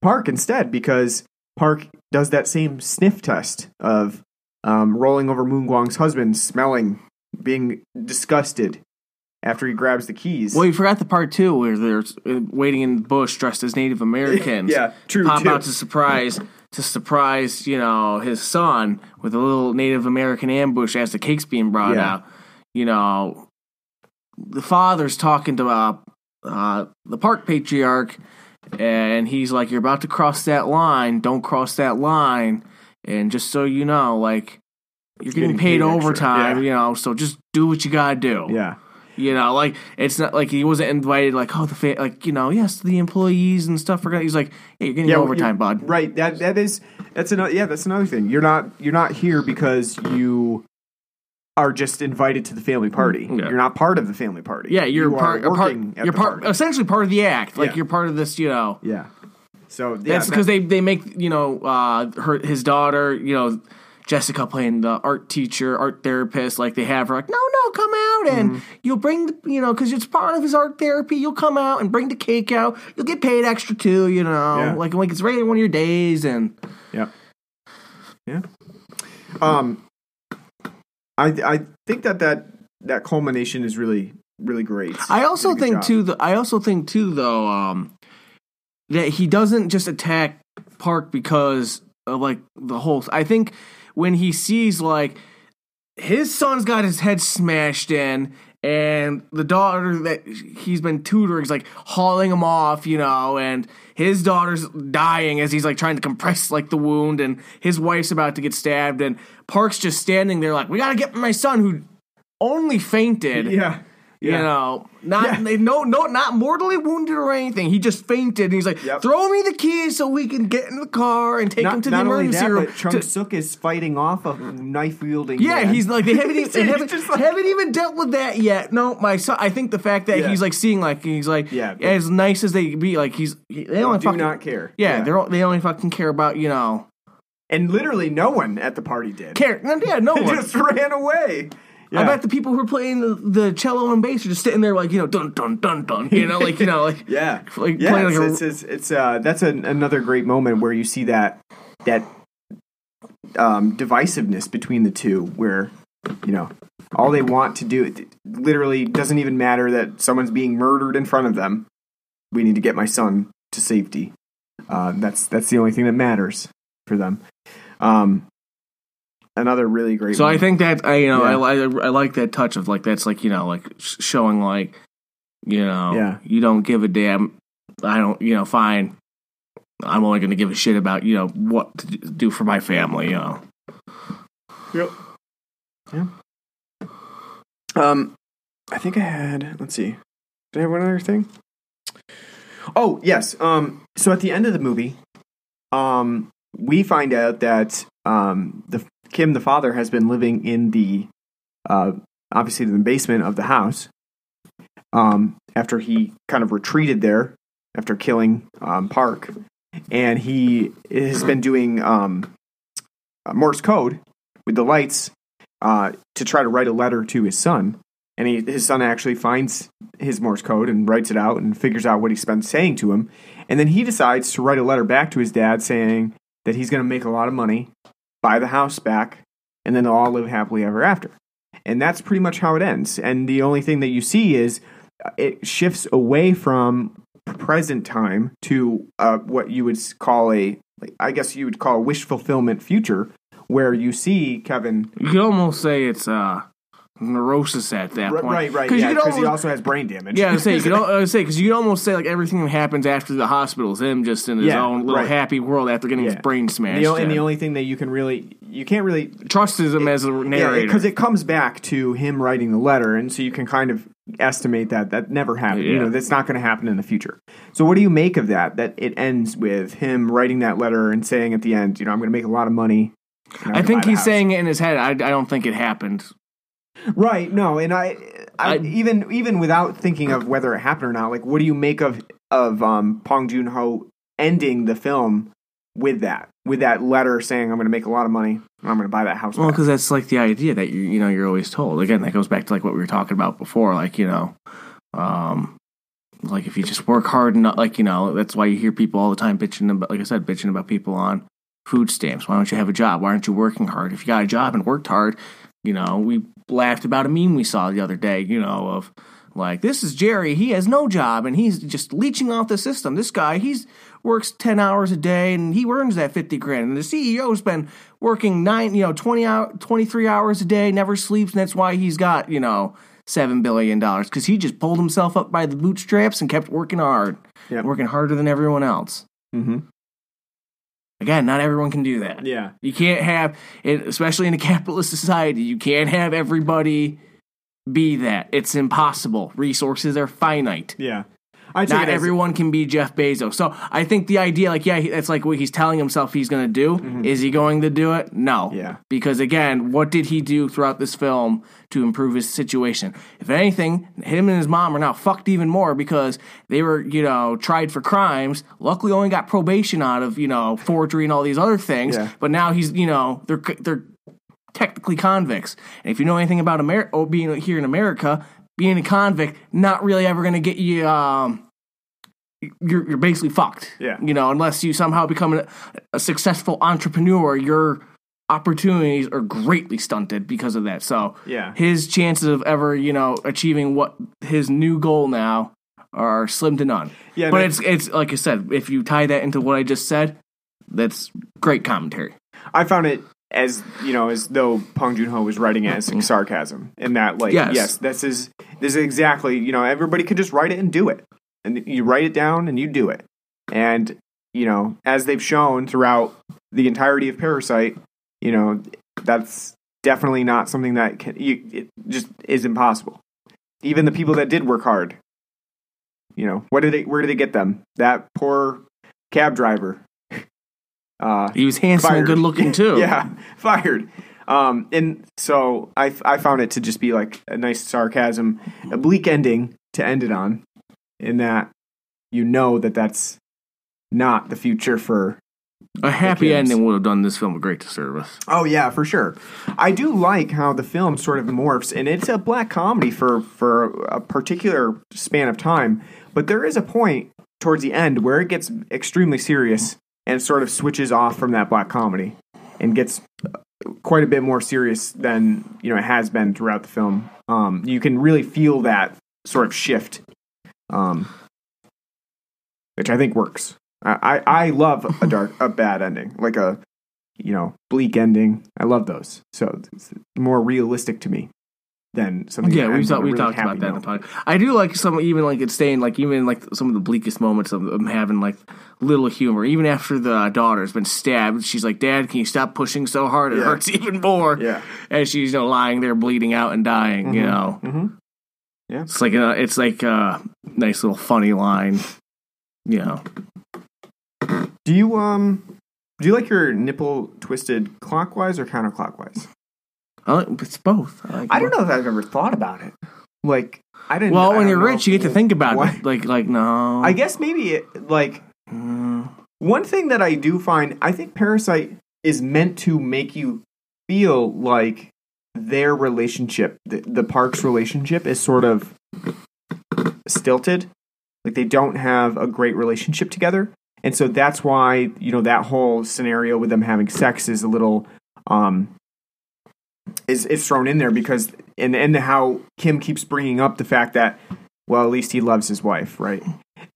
Park instead because Park does that same sniff test of um, rolling over Moon Gwang's husband, smelling, being disgusted after he grabs the keys. Well, you forgot the part too where they're uh, waiting in the bush dressed as Native Americans. Yeah, true, Pop too. out to surprise to surprise, you know, his son with a little Native American ambush as the cake's being brought Yeah. out. You know, the father's talking to uh, uh, the park patriarch, and he's like, "You're about to cross that line. Don't cross that line." And just so you know, like. You're getting, Getting paid, paid overtime, yeah. you know, so just do what you gotta do. yeah. You know, like it's not like he wasn't invited. Like, oh, the fa- like you know, yes, the employees and stuff gonna. He's like, hey, you're getting Yeah, overtime, bud. Right. That that is that's another yeah, that's another thing. You're not you're not here because you are just invited to the family party. Yeah. You're not part of the family party. Yeah, you're You part. part you're the part. party. Essentially, part of the act. Like Yeah. you're part of this. You know, Yeah. So yeah, that's that- because they they make you know uh her his daughter. You know. Jessica playing the art teacher, art therapist, like they have her like, no, no, come out and Mm-hmm. you'll bring the, you know, because it's part of his art therapy. You'll come out and bring the cake out. You'll get paid extra too, you know, Yeah. like like it's right in one of your days and Yeah. Yeah. Um, I I think that that that culmination is really really great. I also good think job. too. The, I also think too, though, um, that he doesn't just attack Park because of like the whole. I think when he sees like his son's got his head smashed in. And the daughter that he's been tutoring is like hauling him off, you know, and his daughter's dying as he's like trying to compress like the wound, and his wife's about to get stabbed, and Park's just standing there like, "We gotta get my son who only fainted." Yeah. You know, not Yeah. no no not mortally wounded or anything. He just fainted and he's like, Yep. "Throw me the keys so we can get in the car and take him Not, to the emergency that, room." but Chung to- Suk is fighting off a knife wielding. yeah, he's like they haven't even, they haven't, like- haven't even dealt with that yet. No, my son. I think the fact that Yeah. he's like seeing like he's like Yeah, but- as nice as they be, like he's he- they only do fucking not care. yeah, they're all- they only fucking care about you know and literally no one at the party did. care. Yeah, no one. just ran away. I bet the people who are playing the, the cello and bass are just sitting there like you know dun dun dun dun you know like you know like Yeah, like yeah. playing It's, like a- it's, it's, it's, uh, that's an, another great moment where you see that that um, divisiveness between the two, where you know all they want to do it literally doesn't even matter that someone's being murdered in front of them. We need to get my son to safety. Uh, that's that's the only thing that matters for them. Um, another really great. So I think that I you know Yeah. I, I I like that touch of like that's like you know like showing like you know Yeah. you don't give a damn I don't you know fine I'm only going to give a shit about you know what to do for my family you know Yep. Yeah. Um, I think I had. Let's see. Did I have one other thing? Oh yes. Um. So at the end of the movie, um, we find out that um the Kim the father has been living in the uh obviously the basement of the house. Um, after he kind of retreated there after killing um, Park, and he has been doing um Morse code with the lights uh, to try to write a letter to his son. And he, his son actually finds his Morse code and writes it out and figures out what he's been saying to him. And then he decides to write a letter back to his dad saying that he's going to make a lot of money, buy the house back, and then they'll all live happily ever after. And that's pretty much how it ends. And the only thing that you see is uh, it shifts away from present time to uh, what you would call a, I guess you would call a wish fulfillment future, where you see Kevin. You could almost say it's uh, neurosis at that point. Right, right, yeah, because he also has brain damage. Yeah, I say you could I would say because you almost say like everything that happens after the hospital is him just in his Yeah, own little right. happy world after getting his brain smashed. The o- and the only thing that you can really, you can't really trust him as a narrator because it comes back to him writing the letter, and so you can kind of estimate that that never happened. You know, that's not going to happen in the future. So, what do you make of that? That it ends with him writing that letter and saying at the end, you know, I'm going to make a lot of money. I think he's house. saying it in his head. I, I don't think it happened. Right. No, and I, I, I- even even without thinking of whether it happened or not, like, what do you make of of um, Bong Joon Ho ending the film with that with that letter saying, I'm going to make a lot of money and I'm going to buy that house. Well, because that's like the idea that you you know you're always told. Again, that goes back to like what we were talking about before. Like you know, um, like if you just work hard enough, like you know, that's why you hear people all the time bitching about, like I said, bitching about people on food stamps. Why don't you have a job? Why aren't you working hard? If you got a job and worked hard, you know, we laughed about a meme we saw the other day. You know, of like this is Jerry. He has no job and he's just leeching off the system. This guy, he's works ten hours a day and he earns that fifty grand. And the CEO's been working nine, you know, twenty hour, twenty three hours a day, never sleeps, and that's why he's got you know seven billion dollars because he just pulled himself up by the bootstraps and kept working hard, Yep. working harder than everyone else. hmm Again, not everyone can do that. Yeah. You can't have, it, especially in a capitalist society, you can't have everybody be that. It's impossible. Resources are finite. Yeah. I take Not as- everyone can be Jeff Bezos. So I think the idea, like, yeah, that's like what he's telling himself he's going to do. Is he going to do it? No. Mm-hmm. Yeah. Because again, what did he do throughout this film to improve his situation? If anything, him and his mom are now fucked even more because they were, you know, tried for crimes. Luckily, only got probation out of, you know, forgery and all these other things. Yeah. But now he's, you know, they're they're technically convicts. And if you know anything about America, oh, being here in America, being a convict, not really ever going to get you. Um, you're you're basically fucked. Yeah. You know, unless you somehow become a, a successful entrepreneur, your opportunities are greatly stunted because of that. So Yeah. his chances of ever, you know, achieving what his new goal now are slim to none. Yeah, but it's it's like I said, if you tie that into what I just said, that's great commentary. I found it as you know as though Bong Joon Ho was writing it as like, sarcasm, in that like Yes. yes. this is this is exactly you know everybody can just write it and do it, and you write it down and you do it, and you know as they've shown throughout the entirety of Parasite, you know that's definitely not something that can you, it just is impossible. Even the people that did work hard, you know, what did they where did they get them? That poor cab driver. Uh, He was handsome and good looking too. yeah, fired. Um, and so I, I found it to just be like a nice sarcasm, a bleak ending to end it on, in that you know that that's not the future for. A happy ending would have done this film a great disservice. Oh yeah, for sure. I do like how the film sort of morphs, and it's a black comedy for for a particular span of time. But there is a point towards the end where it gets extremely serious and sort of switches off from that black comedy and gets quite a bit more serious than you know it has been throughout the film. Um, you can really feel that sort of shift, um, which I think works. I, I, I love a dark, a bad ending, like a you know bleak ending. I love those. So it's more realistic to me than something. Yeah, that we ends on talked a we really talked about that in the podcast. I do like some even like it's staying like even like some of the bleakest moments of them having like little humor. Even after the daughter's been stabbed, she's like, "Dad, can you stop pushing so hard? It Yeah. hurts even more." Yeah. as she's you know lying there bleeding out and dying. You know, Mhm. Yeah. it's like a it's like a nice little funny line. You know, Do you um do you like your nipple twisted clockwise or counterclockwise? I like, it's both. I, like I don't know if I've ever thought about it. Like I didn't. Well, I when you're rich, you get to think about it. Like like no, I guess maybe it, like Mm, one thing that I do find, I think Parasite is meant to make you feel like their relationship, the, the Parks relationship, is sort of stilted. Like they don't have a great relationship together, and so that's why you know that whole scenario with them having sex is a little, um, is is thrown in there because and and how Kim keeps bringing up the fact that well, at least he loves his wife, right?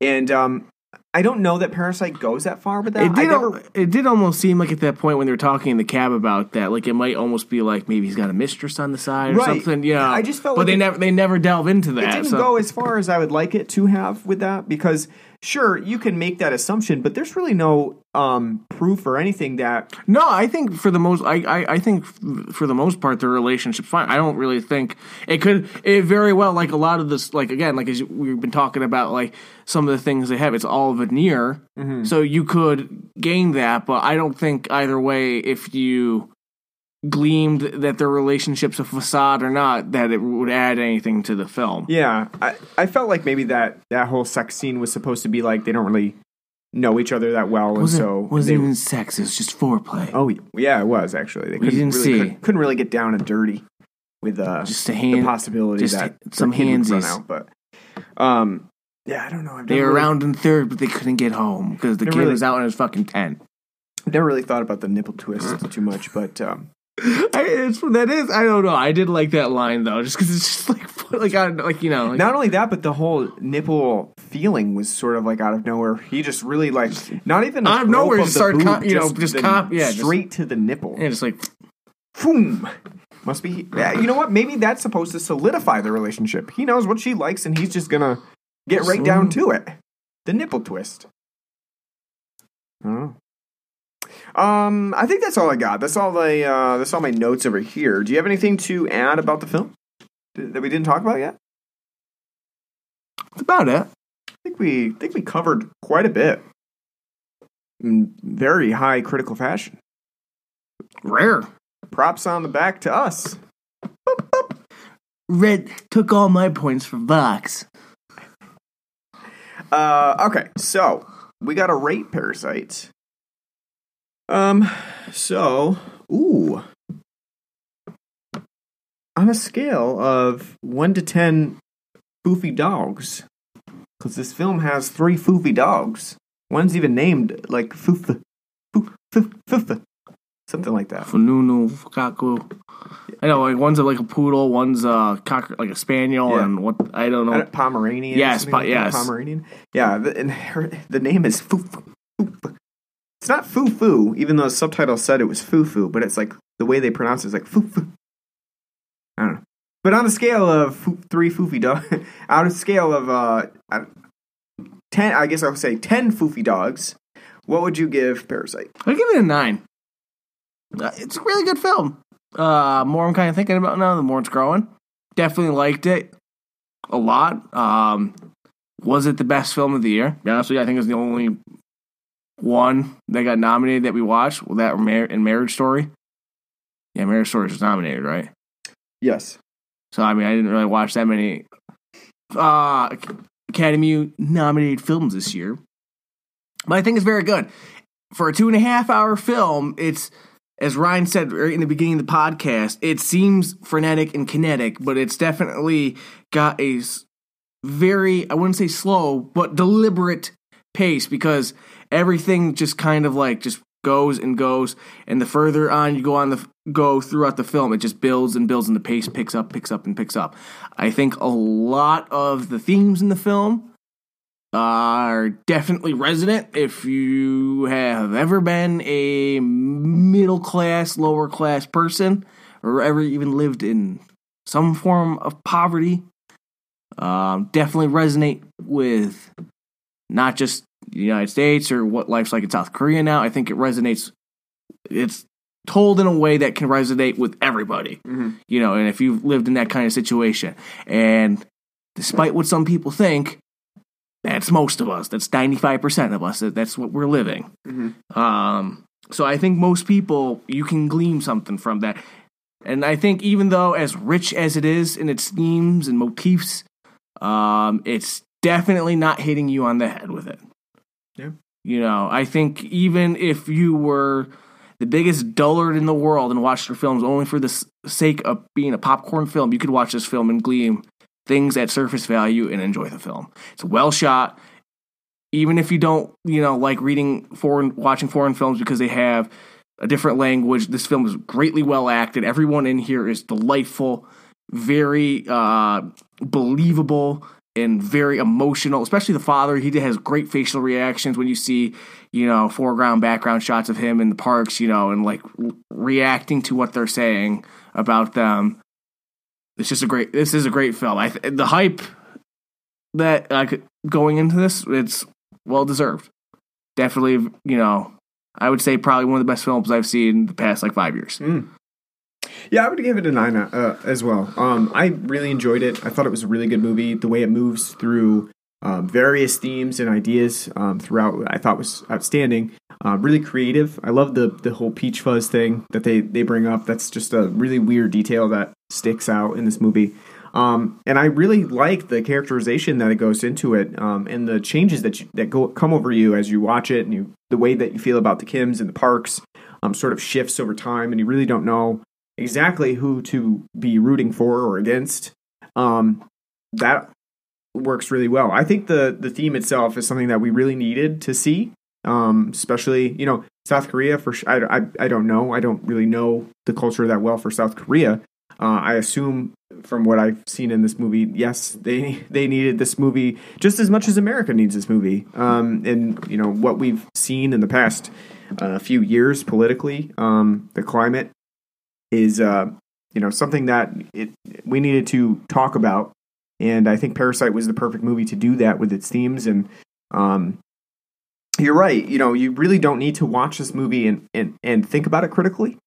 And um, I don't know that Parasite goes that far with that. It did. never, al- it did almost seem like at that point when they were talking in the cab about that, like it might almost be like maybe he's got a mistress on the side or Right. something. Yeah, I just felt but like they it- never they never delve into that. it didn't so- go as far as I would like it to have with that because sure you can make that assumption, but there's really no um, proof or anything that No, I think for the most, I, I, I think for the most part, the relationship's fine. I don't really think it could. It very well, like a lot of this, like again, like as we've been talking about, like some of the things they have, it's all veneer, so you could gain that. But I don't think either way, if you gleamed that their relationship's a facade or not, that it would add anything to the film. Yeah, I, I felt like maybe that that whole sex scene was supposed to be like they don't really know each other that well, and so wasn't they, even sex; it was just foreplay. oh yeah, it was actually they couldn't didn't really, see. Couldn't, couldn't really get down and dirty with uh, Just a the hand. possibility just that some hands run out, but um, yeah, I don't know. They were really, around in third, but they couldn't get home because the kid really- was out in his fucking tent. never really thought about the nipple twist too much, but um, I, it's, that is, I don't know. I did like that line though, just because it's just like, like, I, like you know, like, not only that, but the whole nipple feeling was sort of like out of nowhere. He just really like not even Out of nowhere, just started com- you know, just the- com- yeah, just- straight to the nipple. yeah, just like Boom. Must be. Yeah, you know what? Maybe that's supposed to solidify the relationship. He knows what she likes, and he's just gonna get right down mm-hmm. to it. The nipple twist. I don't know. Um, I think that's all I got. That's all I. Uh, that's all my notes over here. Do you have anything to add about the film that we didn't talk about yet? that's about it. I think we think we covered quite a bit in very high critical fashion. Rare. Props on the back to us. Red took all my points for Vox. Uh, okay, so we got to rate Parasite. Um, so ooh, on a scale of one to ten, foofy dogs, because this film has three foofy dogs. One's even named like Foofa, Foof, Foof, Foofa, something like that. Fununu, Fukaku. I know, like one's like a poodle, one's a cocker, like a spaniel, Yeah. and what I don't I know. don't- Pomeranian. Yes, po- like yes. Pomeranian. Yeah, the, and her, the name is Foo. Foo. It's not Foo Foo, even though the subtitle said it was Foo Foo, but it's like the way they pronounce it is like Foo Foo. I don't know. But on a scale of foo, three foofy dogs, out of scale of uh, ten, I guess I would say ten foofy dogs. What would you give Parasite? I'd give it a nine. Uh, It's a really good film. Uh, more I'm kind of thinking about now, the more it's growing. Definitely liked it a lot. Um, was it the best film of the year? To be honest with you, I think it was the only one that got nominated that we watched. Well, that and Marriage Story. Yeah, Marriage Story was nominated, right? Yes. So I mean, I didn't really watch that many uh, Academy nominated films this year, but I think it's very good for a two and a half hour film. It's as Ryan said right in the beginning of the podcast. It seems frenetic and kinetic, but it's definitely got a very I wouldn't say slow, but deliberate pace because everything just kind of like just goes and goes. And the further on you go on the go throughout the film it just builds and builds and the pace picks up picks up and picks up. I think a lot of the themes in the film are definitely resonant. If you have ever been a middle class lower class person or ever even lived in some form of poverty um, definitely resonate with not just the United States or what life's like in South Korea now. I think it resonates. It's told in a way that can resonate with everybody, Mhm. you know. And if you've lived in that kind of situation, and despite what some people think, that's most of us. That's ninety five percent of us. That's what we're living. Mhm. Um, so I think most people you can glean something from that. And I think even though as rich as it is in its themes and motifs, um, it's definitely not hitting you on the head with it. You know, I think even if you were the biggest dullard in the world and watched your films only for the sake of being a popcorn film, you could watch this film and glean things at surface value and enjoy the film. It's well shot. Even if you don't, you know, like reading foreign, watching foreign films because they have a different language. This film is greatly well acted. Everyone in here is delightful, very uh, believable, and very emotional. Especially the father. He has great facial reactions when you see, you know, foreground, background shots of him in the parks, you know, and like reacting to what they're saying about them. It's just a great. This is a great film. I th- the hype that like going into this, it's well deserved. Definitely, you know, I would say probably one of the best films I've seen the past like five years. Mm. Yeah, I would give it a nine uh, as well. Um, I really enjoyed it. I thought it was a really good movie. The way it moves through um, various themes and ideas um, throughout, I thought was outstanding. Uh, really creative. I love the the whole peach fuzz thing that they they bring up. That's just a really weird detail that sticks out in this movie. Um, and I really like the characterization that it goes into it, um, and the changes that you, that go come over you as you watch it, and you, the way that you feel about the Kims and the Parks, um, sort of shifts over time, and you really don't know exactly who to be rooting for or against. Um, that works really well. I think the the theme itself is something that we really needed to see, um, especially you know South Korea. For I, I I don't know. I don't really know the culture that well for South Korea. Uh, I assume from what I've seen in this movie, yes, they they needed this movie just as much as America needs this movie. Um, and you know what we've seen in the past uh, few years politically, um, the climate is uh, you know something that it we needed to talk about, and I think Parasite was the perfect movie to do that with its themes. And um, you're right, you know, you really don't need to watch this movie and and, and think about it critically.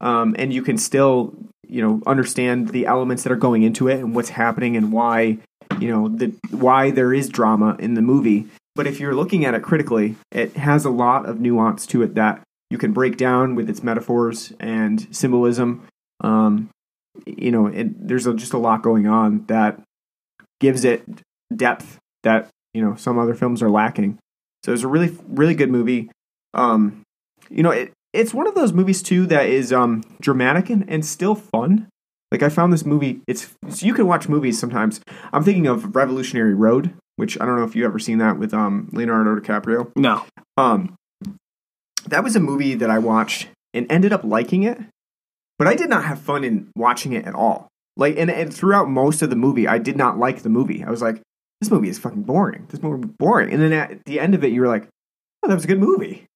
Um, and you can still you know understand the elements that are going into it and what's happening and why you know the why there is drama in the movie but if you're looking at it critically it has a lot of nuance to it that you can break down with its metaphors and symbolism um, you know it, there's a, just a lot going on that gives it depth that you know some other films are lacking so it's a really really good movie um, you know it, it's one of those movies too that is um dramatic and, and still fun. Like I found this movie. It's so you can watch movies sometimes. I'm thinking of Revolutionary Road, which I don't know if you've ever seen that with um Leonardo DiCaprio. No. Um, that was a movie that I watched and ended up liking it, but I did not have fun in watching it at all. Like and, and throughout most of the movie, I did not like the movie. I was like, this movie is fucking boring. This movie boring. And then at the end of it, you were like, oh, that was a good movie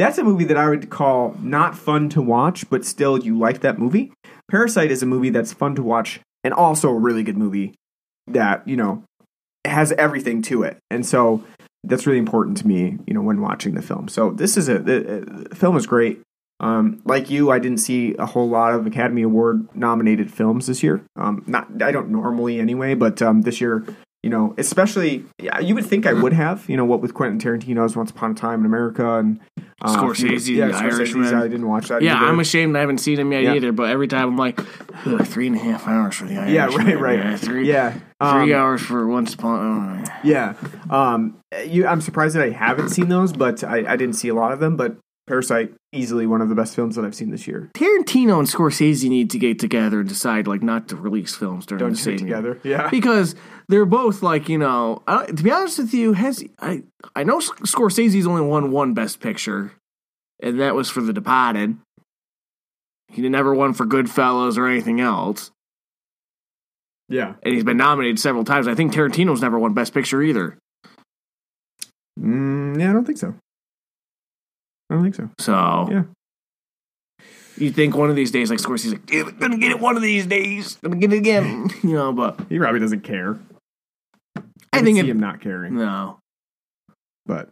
that's a movie that I would call not fun to watch, but still you like that movie. Parasite is a movie that's fun to watch and also a really good movie that, you know, has everything to it. And so that's really important to me, you know, when watching the film. So this is a the, the film is great. Um, like you, I didn't see a whole lot of Academy Award nominated films this year. Um, not I don't normally anyway, but um, this year you know, especially you would think I would have, you know, what with Quentin Tarantino's Once Upon a Time in America and uh, Scorsese, yeah, the Irishman. I didn't watch that. Yeah, either. I'm ashamed I haven't seen him yet Yeah. either. But every time I'm like, three and a half hours for the Irishman. Yeah, right, right. Yeah, three, yeah, three um, hours for Once Upon. Oh. Yeah, um, you. I'm surprised that I haven't seen those, but I, I didn't see a lot of them. But Parasite, easily one of the best films that I've seen this year. Tarantino and Scorsese need to get together and decide like not to release films during Don't the same year. together. Yeah, because they're both like you know. I, to be honest with you, has I I know Scorsese's only won one Best Picture, and that was for The Departed. He never won for Goodfellas or anything else, yeah. and he's been nominated several times. I think Tarantino's never won Best Picture either. Mm, yeah, I don't think so. I don't think so. So Yeah. You think one of these days, like Scorsese's like, "Damn it, gonna get it one of these days, gonna get it again, you know? But He probably doesn't care. I could think see it, him not caring, no. but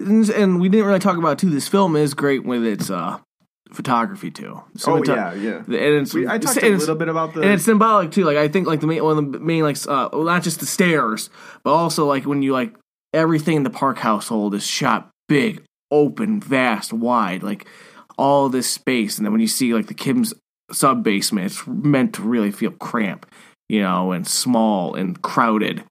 And, and we didn't really talk about too. This film is great with its uh, photography too. oh yeah, yeah. and it's, We, I talked a little bit about the and it's symbolic too. Like I think like the main one of the main like uh, well, not just the stairs, but also like when you like everything in the Park household is shot big, open, vast, wide, like all this space. And then when you see like the Kim's sub basement, it's meant to really feel cramped, you know, and small and crowded.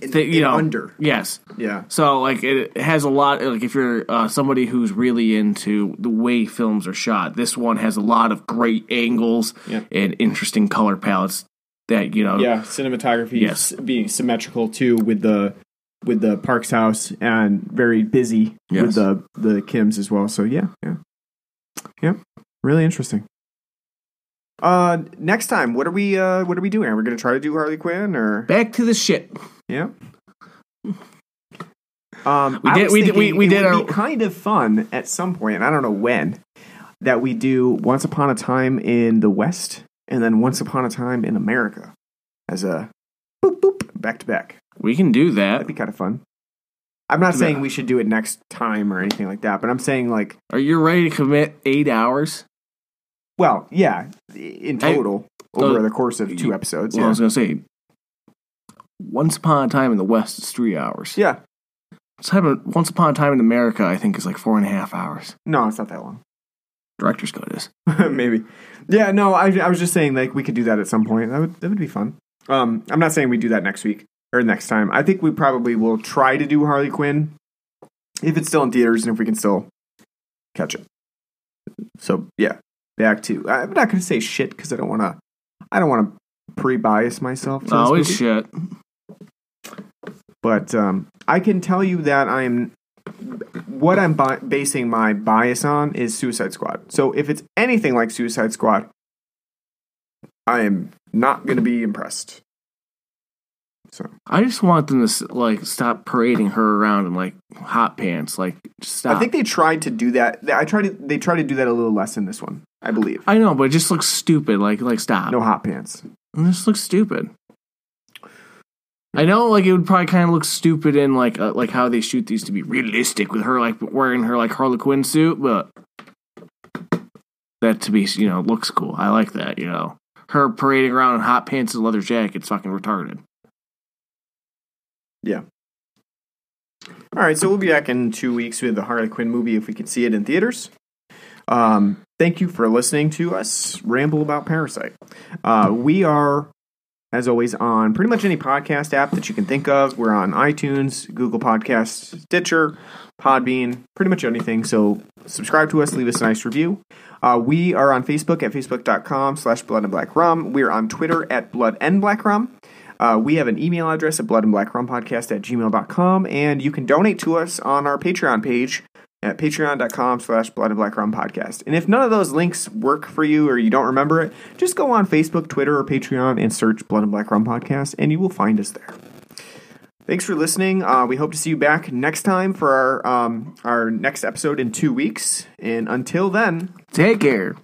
in, Th- you know, under. Yes. Yeah, So like it has a lot like if you're uh, somebody who's really into the way films are shot, this one has a lot of great angles Yeah. and interesting color palettes that you know yeah. Cinematography Yes. being symmetrical too with the with the Parks house and very busy Yes. with the the Kims as well. So yeah, yeah. Yep. Really interesting. Uh, next time, what are we? Uh, what are we doing? Are we going to try to do Harley Quinn or? Back to the shit. Yeah. Um, We did- we did- we- we it did would our- be kind of fun at some point, and I don't know when, that we do Once Upon a Time in the West and then Once Upon a Time in America as a boop boop back to back. We can do that. That'd be kind of fun. I'm not saying we should do it next time or anything like that, but I'm saying like, Are you ready to commit eight hours? well, yeah, in Hey, total over uh, the course of two you- episodes. Well, I yeah. was gonna say, Once Upon a Time in the West is three hours. yeah, Time- Once Upon a Time in America, I think is like four and a half hours. no, it's not that long. Director's cut is. Maybe. Yeah, no, I, I was just saying like we could do that at some point. That would that would be fun. Um, I'm not saying we do that next week or next time. I think we probably will try to do Harley Quinn if it's still in theaters and if we can still catch it. So yeah, back to. I'm not going to say shit because I don't want to. I don't want to pre-bias myself. To movie. shit. but um, I can tell you that I'm what I'm bi- basing my bias on is Suicide Squad. So if it's anything like Suicide Squad, I am not going to be impressed. So I just want them to like stop parading her around in like hot pants. Like, stop. I think they tried to do that. I tried to. They tried to do that a little less in this one. I believe. I know, but it just looks stupid. Like, like stop. No hot pants. It just looks stupid. I know, like it would probably kind of look stupid in like uh, like how they shoot these to be realistic with her like wearing her like Harley Quinn suit, but that to be you know looks cool. I like that. You know, her parading around in hot pants and leather jackets, fucking retarded. All right, so we'll be back in two weeks with the Harley Quinn movie if we can see it in theaters. Um, thank you for listening to us ramble about Parasite. Uh, we are, as always, on pretty much any podcast app that you can think of. We're on iTunes, Google Podcasts, Stitcher, Podbean, pretty much anything. So subscribe to us, leave us a nice review. Uh, we are on Facebook at facebook.com slash blood and black rum. We're on Twitter at blood and black rum. Uh, we have an email address at blood and black rum podcast at gmail.com, and you can donate to us on our Patreon page at patreon.com slash blood and black podcast. And if none of those links work for you or you don't remember it, just go on Facebook, Twitter, or Patreon and search Blood and Black Rum Podcast, and you will find us there. Thanks for listening. Uh, we hope to see you back next time for our um, our next episode in two weeks. And until then, Take care.